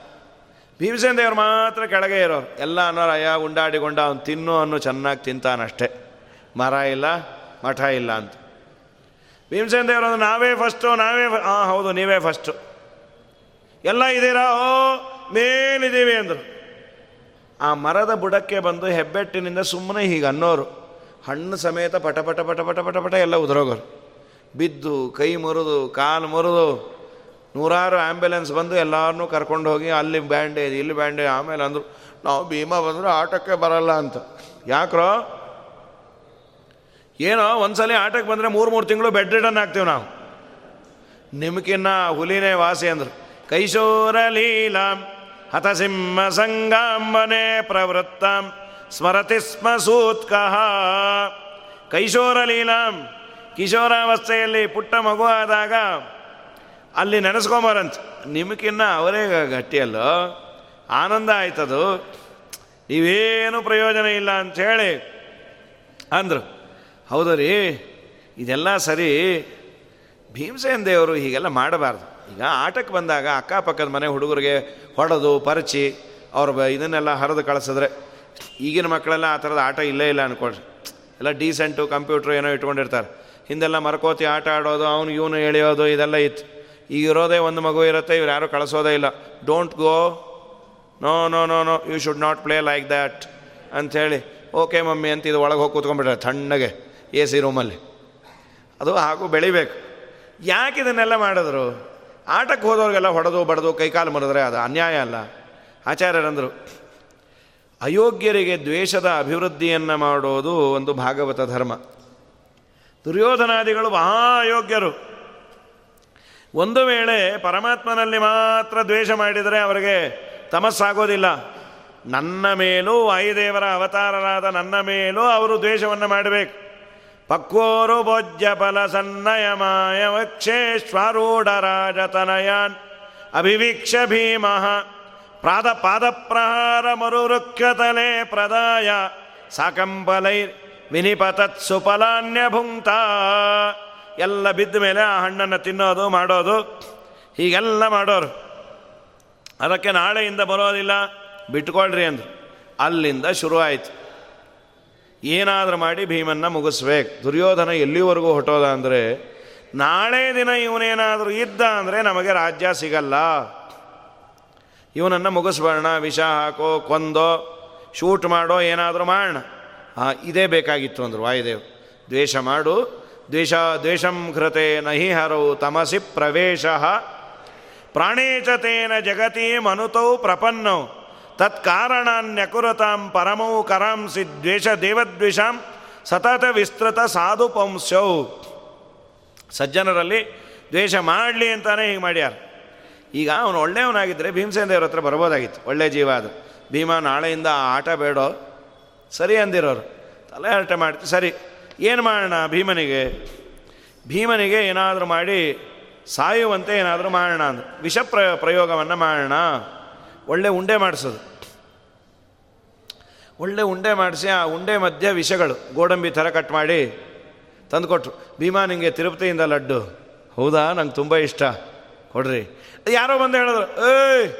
ಭೀಮಸೇನ ದೇವರು ಮಾತ್ರ ಕೆಳಗೆ ಇರೋರು. ಎಲ್ಲ ಅನ್ನೋರು ಅಯ್ಯ ಉಂಡಾಡಿಗೊಂಡ ಅವ್ನು ತಿನ್ನು ಅನ್ನೋ ಚೆನ್ನಾಗಿ ತಿಂತಾನಷ್ಟೇ. ಮರ ಇಲ್ಲ, ಮಠ ಇಲ್ಲ ಅಂತ. ಭೀಮಸೇನ ದೇವರು ನಾವೇ ಫಸ್ಟು ನಾವೇ ಹಾಂ ಹೌದು, ನೀವೇ ಫಸ್ಟು ಎಲ್ಲ ಇದ್ದೀರಾ? ಓ, ಮೇಲಿದ್ದೀವಿ ಅಂದರು. ಆ ಮರದ ಬುಡಕ್ಕೆ ಬಂದು ಹೆಬ್ಬೆಟ್ಟಿನಿಂದ ಸುಮ್ಮನೆ ಹೀಗೆ ಅನ್ನೋರು. ಹಣ್ಣು ಸಮೇತ ಪಟ ಪಟ ಪಟ ಪಟ ಪಟ ಪಟ ಎಲ್ಲ ಉದುರೋಗೋರು. ಬಿದ್ದು ಕೈ ಮುರಿದು, ಕಾಲು ಮುರಿದು ನೂರಾರು ಆ್ಯಂಬುಲೆನ್ಸ್ ಬಂದು ಎಲ್ಲರನ್ನೂ ಕರ್ಕೊಂಡು ಹೋಗಿ ಅಲ್ಲಿ ಬ್ಯಾಂಡೇಜ್, ಇಲ್ಲಿ ಬ್ಯಾಂಡೇಜ್, ಆಮೇಲೆ ಅಂದರು, ನಾವು ಭೀಮಾ ಬಂದರೂ ಆಟಕ್ಕೆ ಬರಲ್ಲ ಅಂತ. ಯಾಕ್ರೋ? ಏನೋ ಒಂದ್ಸಲ ಆಟಕ್ಕೆ ಬಂದರೆ ಮೂರು ಮೂರು ತಿಂಗಳು ಬೆಡ್ ರಿಟರ್ನ್ ಆಗ್ತೀವಿ ನಾವು. ನಿಮ್ಕಿನ್ನ ಹುಲಿನೇ ವಾಸಿ ಅಂದರು. ಕೈಶೋರ ಲೀಲಾ, ಹತಸಿಂಹ ಸಂಗಾಂಬನೆ ಪ್ರವೃತ್ತಾಂ, ಸ್ಮರತಿ ಸ್ಮ ಸೂತ್ಕಃ ಕೈಶೋರ ಲೀಲಾಂ, ಕಿಶೋರಾವಸ್ಥೆಯಲ್ಲಿ ಪುಟ್ಟ ಮಗು ಆದಾಗ ಅಲ್ಲಿ ನೆನೆಸ್ಕೊಂಬಾರಂತ. ನಿಮಗಿನ್ನ ಅವರೇ ಗಟ್ಟಿಯಲ್ಲೋ ಆನಂದ ಆಯ್ತದು. ನೀವೇನು ಪ್ರಯೋಜನ ಇಲ್ಲ ಅಂಥೇಳಿ ಅಂದರು. ಹೌದು ರೀ, ಇದೆಲ್ಲ ಸರಿ. ಭೀಮಸೇನ ದೇವರು ಹೀಗೆಲ್ಲ ಮಾಡಬಾರ್ದು. ಈಗ ಆಟಕ್ಕೆ ಬಂದಾಗ ಅಕ್ಕಪಕ್ಕದ ಮನೆ ಹುಡುಗರಿಗೆ ಹೊಡೆದು, ಪರಚಿ, ಅವ್ರ ಇದನ್ನೆಲ್ಲ ಹರಿದು ಕಳಿಸಿದ್ರೆ ಈಗಿನ ಮಕ್ಕಳೆಲ್ಲ ಆ ಥರದ ಆಟ ಇಲ್ಲೇ ಇಲ್ಲ ಅಂದ್ಕೊಳ್ರಿ ಎಲ್ಲ ಡೀಸೆಂಟು ಕಂಪ್ಯೂಟ್ರು ಏನೋ ಇಟ್ಕೊಂಡಿರ್ತಾರೆ. ಹಿಂದೆಲ್ಲ ಮರಕೋತಿ ಆಟ ಆಡೋದು, ಅವನು ಇವನು ಎಳೆಯೋದು, ಇದೆಲ್ಲ ಇತ್ತು. ಈಗ ಇರೋದೇ ಒಂದು ಮಗು ಇರುತ್ತೆ, ಇವ್ರು ಯಾರೂ ಕಳಿಸೋದೇ ಇಲ್ಲ. Don't go no no no no you should not play like that ಅಂಥೇಳಿ ಓಕೆ ಮಮ್ಮಿ, ಅಂತ ಇದು ಒಳಗೆ ಹೋಗಿ ಕೂತ್ಕೊಂಡ್ಬಿಟ್ರೆ ತಣ್ಣಗೆ ಎ ಸಿ ರೂಮಲ್ಲಿ. ಅದು ಹಾಗೂ ಬೆಳಿಬೇಕು. ಯಾಕೆ ಇದನ್ನೆಲ್ಲ ಮಾಡಿದ್ರು? ಆಟಕ್ಕೆ ಹೋದವ್ರಿಗೆಲ್ಲ ಹೊಡೆದು ಬಡದು ಕೈಕಾಲು ಮರಿದ್ರೆ ಅದು ಅನ್ಯಾಯ ಅಲ್ಲ. ಆಚಾರ್ಯರಂದರು, ಅಯೋಗ್ಯರಿಗೆ ದ್ವೇಷದ ಅಭಿವೃದ್ಧಿಯನ್ನು ಮಾಡೋದು ಒಂದು ಭಾಗವತ ಧರ್ಮ. ದುರ್ಯೋಧನಾದಿಗಳು ಮಹಾ ಅಯೋಗ್ಯರು. ಒಂದು ವೇಳೆ ಪರಮಾತ್ಮನಲ್ಲಿ ಮಾತ್ರ ದ್ವೇಷ ಮಾಡಿದರೆ ಅವರಿಗೆ ತಮಸ್ಸಾಗೋದಿಲ್ಲ. ನನ್ನ ಮೇಲೂ ವಾಯುದೇವರ ಅವತಾರರಾದ ನನ್ನ ಮೇಲೂ ಅವರು ದ್ವೇಷವನ್ನು ಮಾಡಬೇಕು. ಪಕ್ವೋರು ಭೋಜ್ಯ ಫಲ ವಕ್ಷೇಶ್ವರೂರ ರಾಜತನಯಾನ್ ಅಭಿವೀಕ್ಷ ಭೀಮಃ ಪ್ರಾದ ಪಾದಪ್ರಹಾರ ಮರುವೃಕ್ಷತಲೆ ಪ್ರದಾಯ ಸಾಕಂಬಲೈ ವಿನಿಪತತ್ ಸುಫಲಾನ್ಯ ಭುಂಕ್ತ ಎಲ್ಲ ಬಿದ್ದ ಮೇಲೆ ಆ ಹಣ್ಣನ್ನು ತಿನ್ನೋದು, ಮಾಡೋದು, ಹೀಗೆಲ್ಲ ಮಾಡೋರು. ಅದಕ್ಕೆ ನಾಳೆಯಿಂದ ಬರೋದಿಲ್ಲ, ಬಿಟ್ಕೊಳ್ರಿ ಅಂದರು. ಅಲ್ಲಿಂದ ಶುರುವಾಯಿತು. ಏನಾದರೂ ಮಾಡಿ ಭೀಮನ್ನ ಮುಗಿಸ್ಬೇಕು. ದುರ್ಯೋಧನ ಎಲ್ಲಿವರೆಗೂ ಹೊಟ್ಟೋದ ಅಂದರೆ, ನಾಳೆ ದಿನ ಇವನೇನಾದರೂ ಇದ್ದ ಅಂದರೆ ನಮಗೆ ರಾಜ್ಯ ಸಿಗಲ್ಲ. ಇವನನ್ನು ಮುಗಿಸ್ಬೇಡ ವಿಷ ಹಾಕೋ, ಕೊಂದೋ, ಶೂಟ್ ಮಾಡೋ ಏನಾದರೂ ಮಾಡೋಣ. ಇದೇ ಬೇಕಾಗಿತ್ತು ಅಂದರು ವಾಯುದೇವ್. ದ್ವೇಷ ಮಾಡು ದ್ವೇಷ ದ್ವೇಷಂ ಕೃತೆ ನಹಿ ಹರೌ ತಮಸಿ ಪ್ರವೇಶ. ಪ್ರಾಣೇಚತೇನ ಜಗತಿ ಮನುತೌ ಪ್ರಪನ್ನೌ. ತತ್ಕಾರಣಾನ್ಯಕುರತಾಂ ಪರಮೌ ಕರಾಂಸಿ ದ್ವೇಷ ದೇವದ್ವಿಷಾಂ ಸತತ ವಿಸ್ತೃತ ಸಾಧು ಸಜ್ಜನರಲ್ಲಿ ದ್ವೇಷ ಮಾಡಲಿ ಅಂತಾನೆ ಹೀಗೆ ಮಾಡ್ಯಾರ. ಈಗ ಅವನು ಒಳ್ಳೆಯವನಾಗಿದ್ದರೆ ಭೀಮಸೇನ ದೇವ್ರ ಹತ್ರ ಬರ್ಬೋದಾಗಿತ್ತು. ಒಳ್ಳೆ ಜೀವ ಅದು. ಭೀಮ ನಾಳೆಯಿಂದ ಆಟ ಬೇಡೋ. ಸರಿ ಅಂದಿರೋರು. ತಲೆ ಹರಟೆ ಮಾಡ್ತೀವಿ ಸರಿ. ಏನು ಮಾಡೋಣ ಭೀಮನಿಗೆ? ಭೀಮನಿಗೆ ಏನಾದರೂ ಮಾಡಿ, ಸಾಯುವಂತೆ ಏನಾದರೂ ಮಾಡೋಣ ಅಂದು ವಿಷ ಪ್ರ ಪ್ರಯೋಗವನ್ನು ಮಾಡೋಣ. ಒಳ್ಳೆ ಉಂಡೆ ಮಾಡಿಸೋದು. ಒಳ್ಳೆ ಉಂಡೆ ಮಾಡಿಸಿ, ಆ ಉಂಡೆ ಮಧ್ಯೆ ವಿಷಗಳು, ಗೋಡಂಬಿ ಥರ ಕಟ್ ಮಾಡಿ ತಂದುಕೊಟ್ರು. ಭೀಮಾ ನಿಮಗೆ ತಿರುಪತಿಯಿಂದ ಲಡ್ಡು. ಹೌದಾ? ನಂಗೆ ತುಂಬ ಇಷ್ಟ. ಕೊಡ್ರಿ. ಯಾರೋ ಬಂದು ಹೇಳಿದ್ರು, ಏಯ್,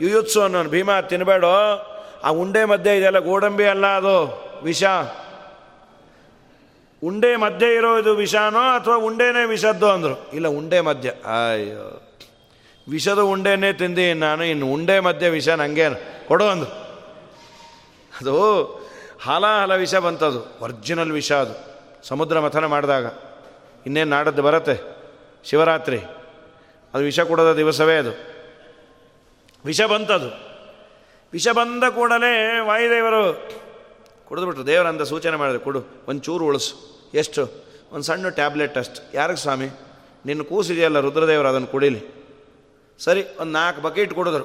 ಯುಯುತ್ಸು ಅನ್ನೋನು ಭೀಮಾ ತಿನ್ನಬೇಡೋ ಆ ಉಂಡೆ ಮಧ್ಯೆ ಇದೆಲ್ಲ ಗೋಡಂಬಿ ಅಲ್ಲ ಅದು, ವಿಷ. ಉಂಡೆ ಮಧ್ಯೆ ಇರೋದು ವಿಷಾನೋ ಅಥವಾ ಉಂಡೆನೇ ವಿಷದ್ದು ಅಂದರು? ಇಲ್ಲ, ಉಂಡೆ ಮಧ್ಯ. ಅಯ್ಯೋ. ವಿಷದ ಉಂಡೆನೇ ತಿಂದಿ ನಾನು, ಇನ್ನು ಉಂಡೆ ಮಧ್ಯೆ ವಿಷ ನನಗೆ ಕೊಡು ಅಂದರು. ಅದು ಹಾಲಾಹಲ ವಿಷ ಬಂತದು, ಒರ್ಜಿನಲ್ ವಿಷ ಅದು. ಸಮುದ್ರ ಮಥನ ಮಾಡಿದಾಗ. ಇನ್ನೇನು ನಾಡದ್ದು ಬರುತ್ತೆ? ಶಿವರಾತ್ರಿ. ಅದು ವಿಷ ಕೊಡೋದ ದಿವಸವೇ ಅದು. ವಿಷ ಬಂತದು. ವಿಷ ಬಂದ ಕೂಡಲೇ ವಾಯುದೇವರು ಕುಡಿದ್ಬಿಟ್ರು. ದೇವರಂದ ಸೂಚನೆ ಮಾಡಿದ್ರು, ಕೊಡು, ಒಂದು ಚೂರು ಉಳಿಸು. ಎಷ್ಟು? ಒಂದು ಸಣ್ಣ ಟ್ಯಾಬ್ಲೆಟ್ ಅಷ್ಟು. ಯಾರಿಗೆ ಸ್ವಾಮಿ? ನಿನ್ನ ಕೂಸಿದೆಯಲ್ಲ ರುದ್ರದೇವರು ಅದನ್ನು ಕುಡಿಲಿ. ಸರಿ, ಒಂದು ನಾಲ್ಕು ಬಕೆಟ್ ಕುಡಿದ್ರು.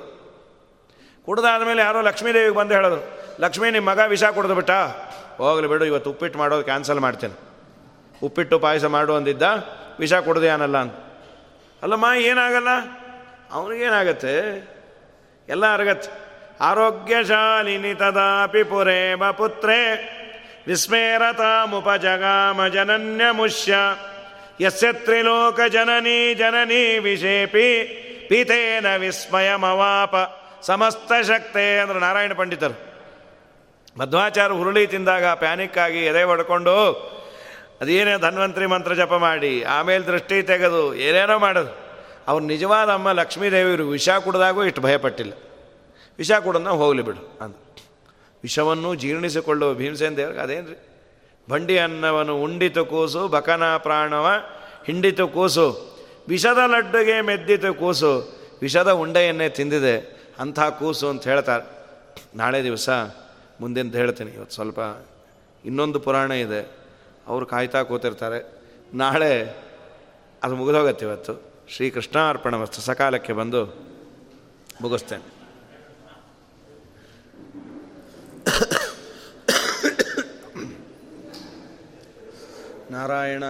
ಕುಡ್ದಾದ್ಮೇಲೆ ಯಾರೋ ಲಕ್ಷ್ಮೀದೇವಿಗೆ ಬಂದು ಹೇಳಿದ್ರು, ಲಕ್ಷ್ಮೀ ನಿಮ್ಮ ಮಗ ವಿಷ ಕುಡಿದು ಬಿಟ್ಟ ಹೋಗಲಿ ಬಿಡು, ಇವತ್ತು ಉಪ್ಪಿಟ್ಟು ಮಾಡೋದು ಕ್ಯಾನ್ಸಲ್ ಮಾಡ್ತೇನೆ. ಉಪ್ಪಿಟ್ಟು ಪಾಯಸ ಮಾಡು ಅಂದಿದ್ದ, ವಿಷ ಕುಡ್ದೇನಲ್ಲ ಅಂತ ಅಲ್ಲಮ್ಮ, ಏನಾಗಲ್ಲ? ಅವನಿಗೇನಾಗತ್ತೆ? ಎಲ್ಲ ಅರಗತ್ತೆ. ಆರೋಗ್ಯಶಾಲಿನಿ ತದಾಪಿ ಪುತ್ರೇ ವಿಸ್ಮೇರತಾಮುಪಜಗಾಮ ಜನನ್ಯ ಮುಷ್ಯ ಯಸ್ಯ ತ್ರಿಲೋಕ ಜನನಿ ಜನನಿ ವಿಷೇಪಿ ಪೀತೇನ ವಿಸ್ಮಯಮವಾಪ, ಸಮಸ್ತ ಶಕ್ತೆ ಅಂದ್ರೆ ನಾರಾಯಣ ಪಂಡಿತರು. ಮಧ್ವಾಚಾರ ಹುರುಳಿ ತಿಂದಾಗ ಪ್ಯಾನಿಕ್ ಆಗಿ ಎದೆ ಹೊಡ್ಕೊಂಡು, ಅದೇನೇ ಧನ್ವಂತರಿ ಮಂತ್ರ ಜಪ ಮಾಡಿ, ಆಮೇಲೆ ದೃಷ್ಟಿ ತೆಗೆದು ಏನೇನೋ ಮಾಡೋದು. ಅವ್ರು ನಿಜವಾದ ಅಮ್ಮ ಲಕ್ಷ್ಮೀದೇವಿಯವರು ವಿಷ ಕುಡ್ದಾಗೂ ಇಷ್ಟು ಭಯಪಟ್ಟಿಲ್ಲ. ವಿಷ ಕೊಡೋಣ ಹೋಗಲಿ ಬಿಡು ಅಂತ ವಿಷವನ್ನು ಜೀರ್ಣಿಸಿಕೊಳ್ಳುವ ಭೀಮಸೇನ ದೇವ್ರಿಗೆ ಅದೇನ್ರಿ? ಬಂಡಿ ಅನ್ನವನು ಉಂಡಿತು ಕೂಸು, ಬಕನ ಪ್ರಾಣವ ಹಿಂಡಿತು ಕೂಸು, ವಿಷದ ಲಡ್ಡುಗೆ ಮೆದ್ದಿತು ಕೂಸು, ವಿಷದ ಉಂಡೆಯನ್ನೇ ತಿಂದಿದೆ, ಅಂಥ ಕೂಸು ಅಂತ ಹೇಳ್ತಾರೆ. ನಾಳೆ ದಿವಸ ಮುಂದಿನ ಹೇಳ್ತೀನಿ, ಇವತ್ತು ಸ್ವಲ್ಪ ಇನ್ನೊಂದು ಪುರಾಣ ಇದೆ, ಅವರು ಕಾಯ್ತಾ ಕೂತಿರ್ತಾರೆ. ನಾಳೆ ಅದು ಮುಗಿದೋಗತ್ತೆ ಇವತ್ತು. ಶ್ರೀಕೃಷ್ಣ ಅರ್ಪಣ ವಸ್ತು, ಸಕಾಲಕ್ಕೆ ಬಂದು ಮುಗಿಸ್ತೇನೆ. ನಾರಾಯಣ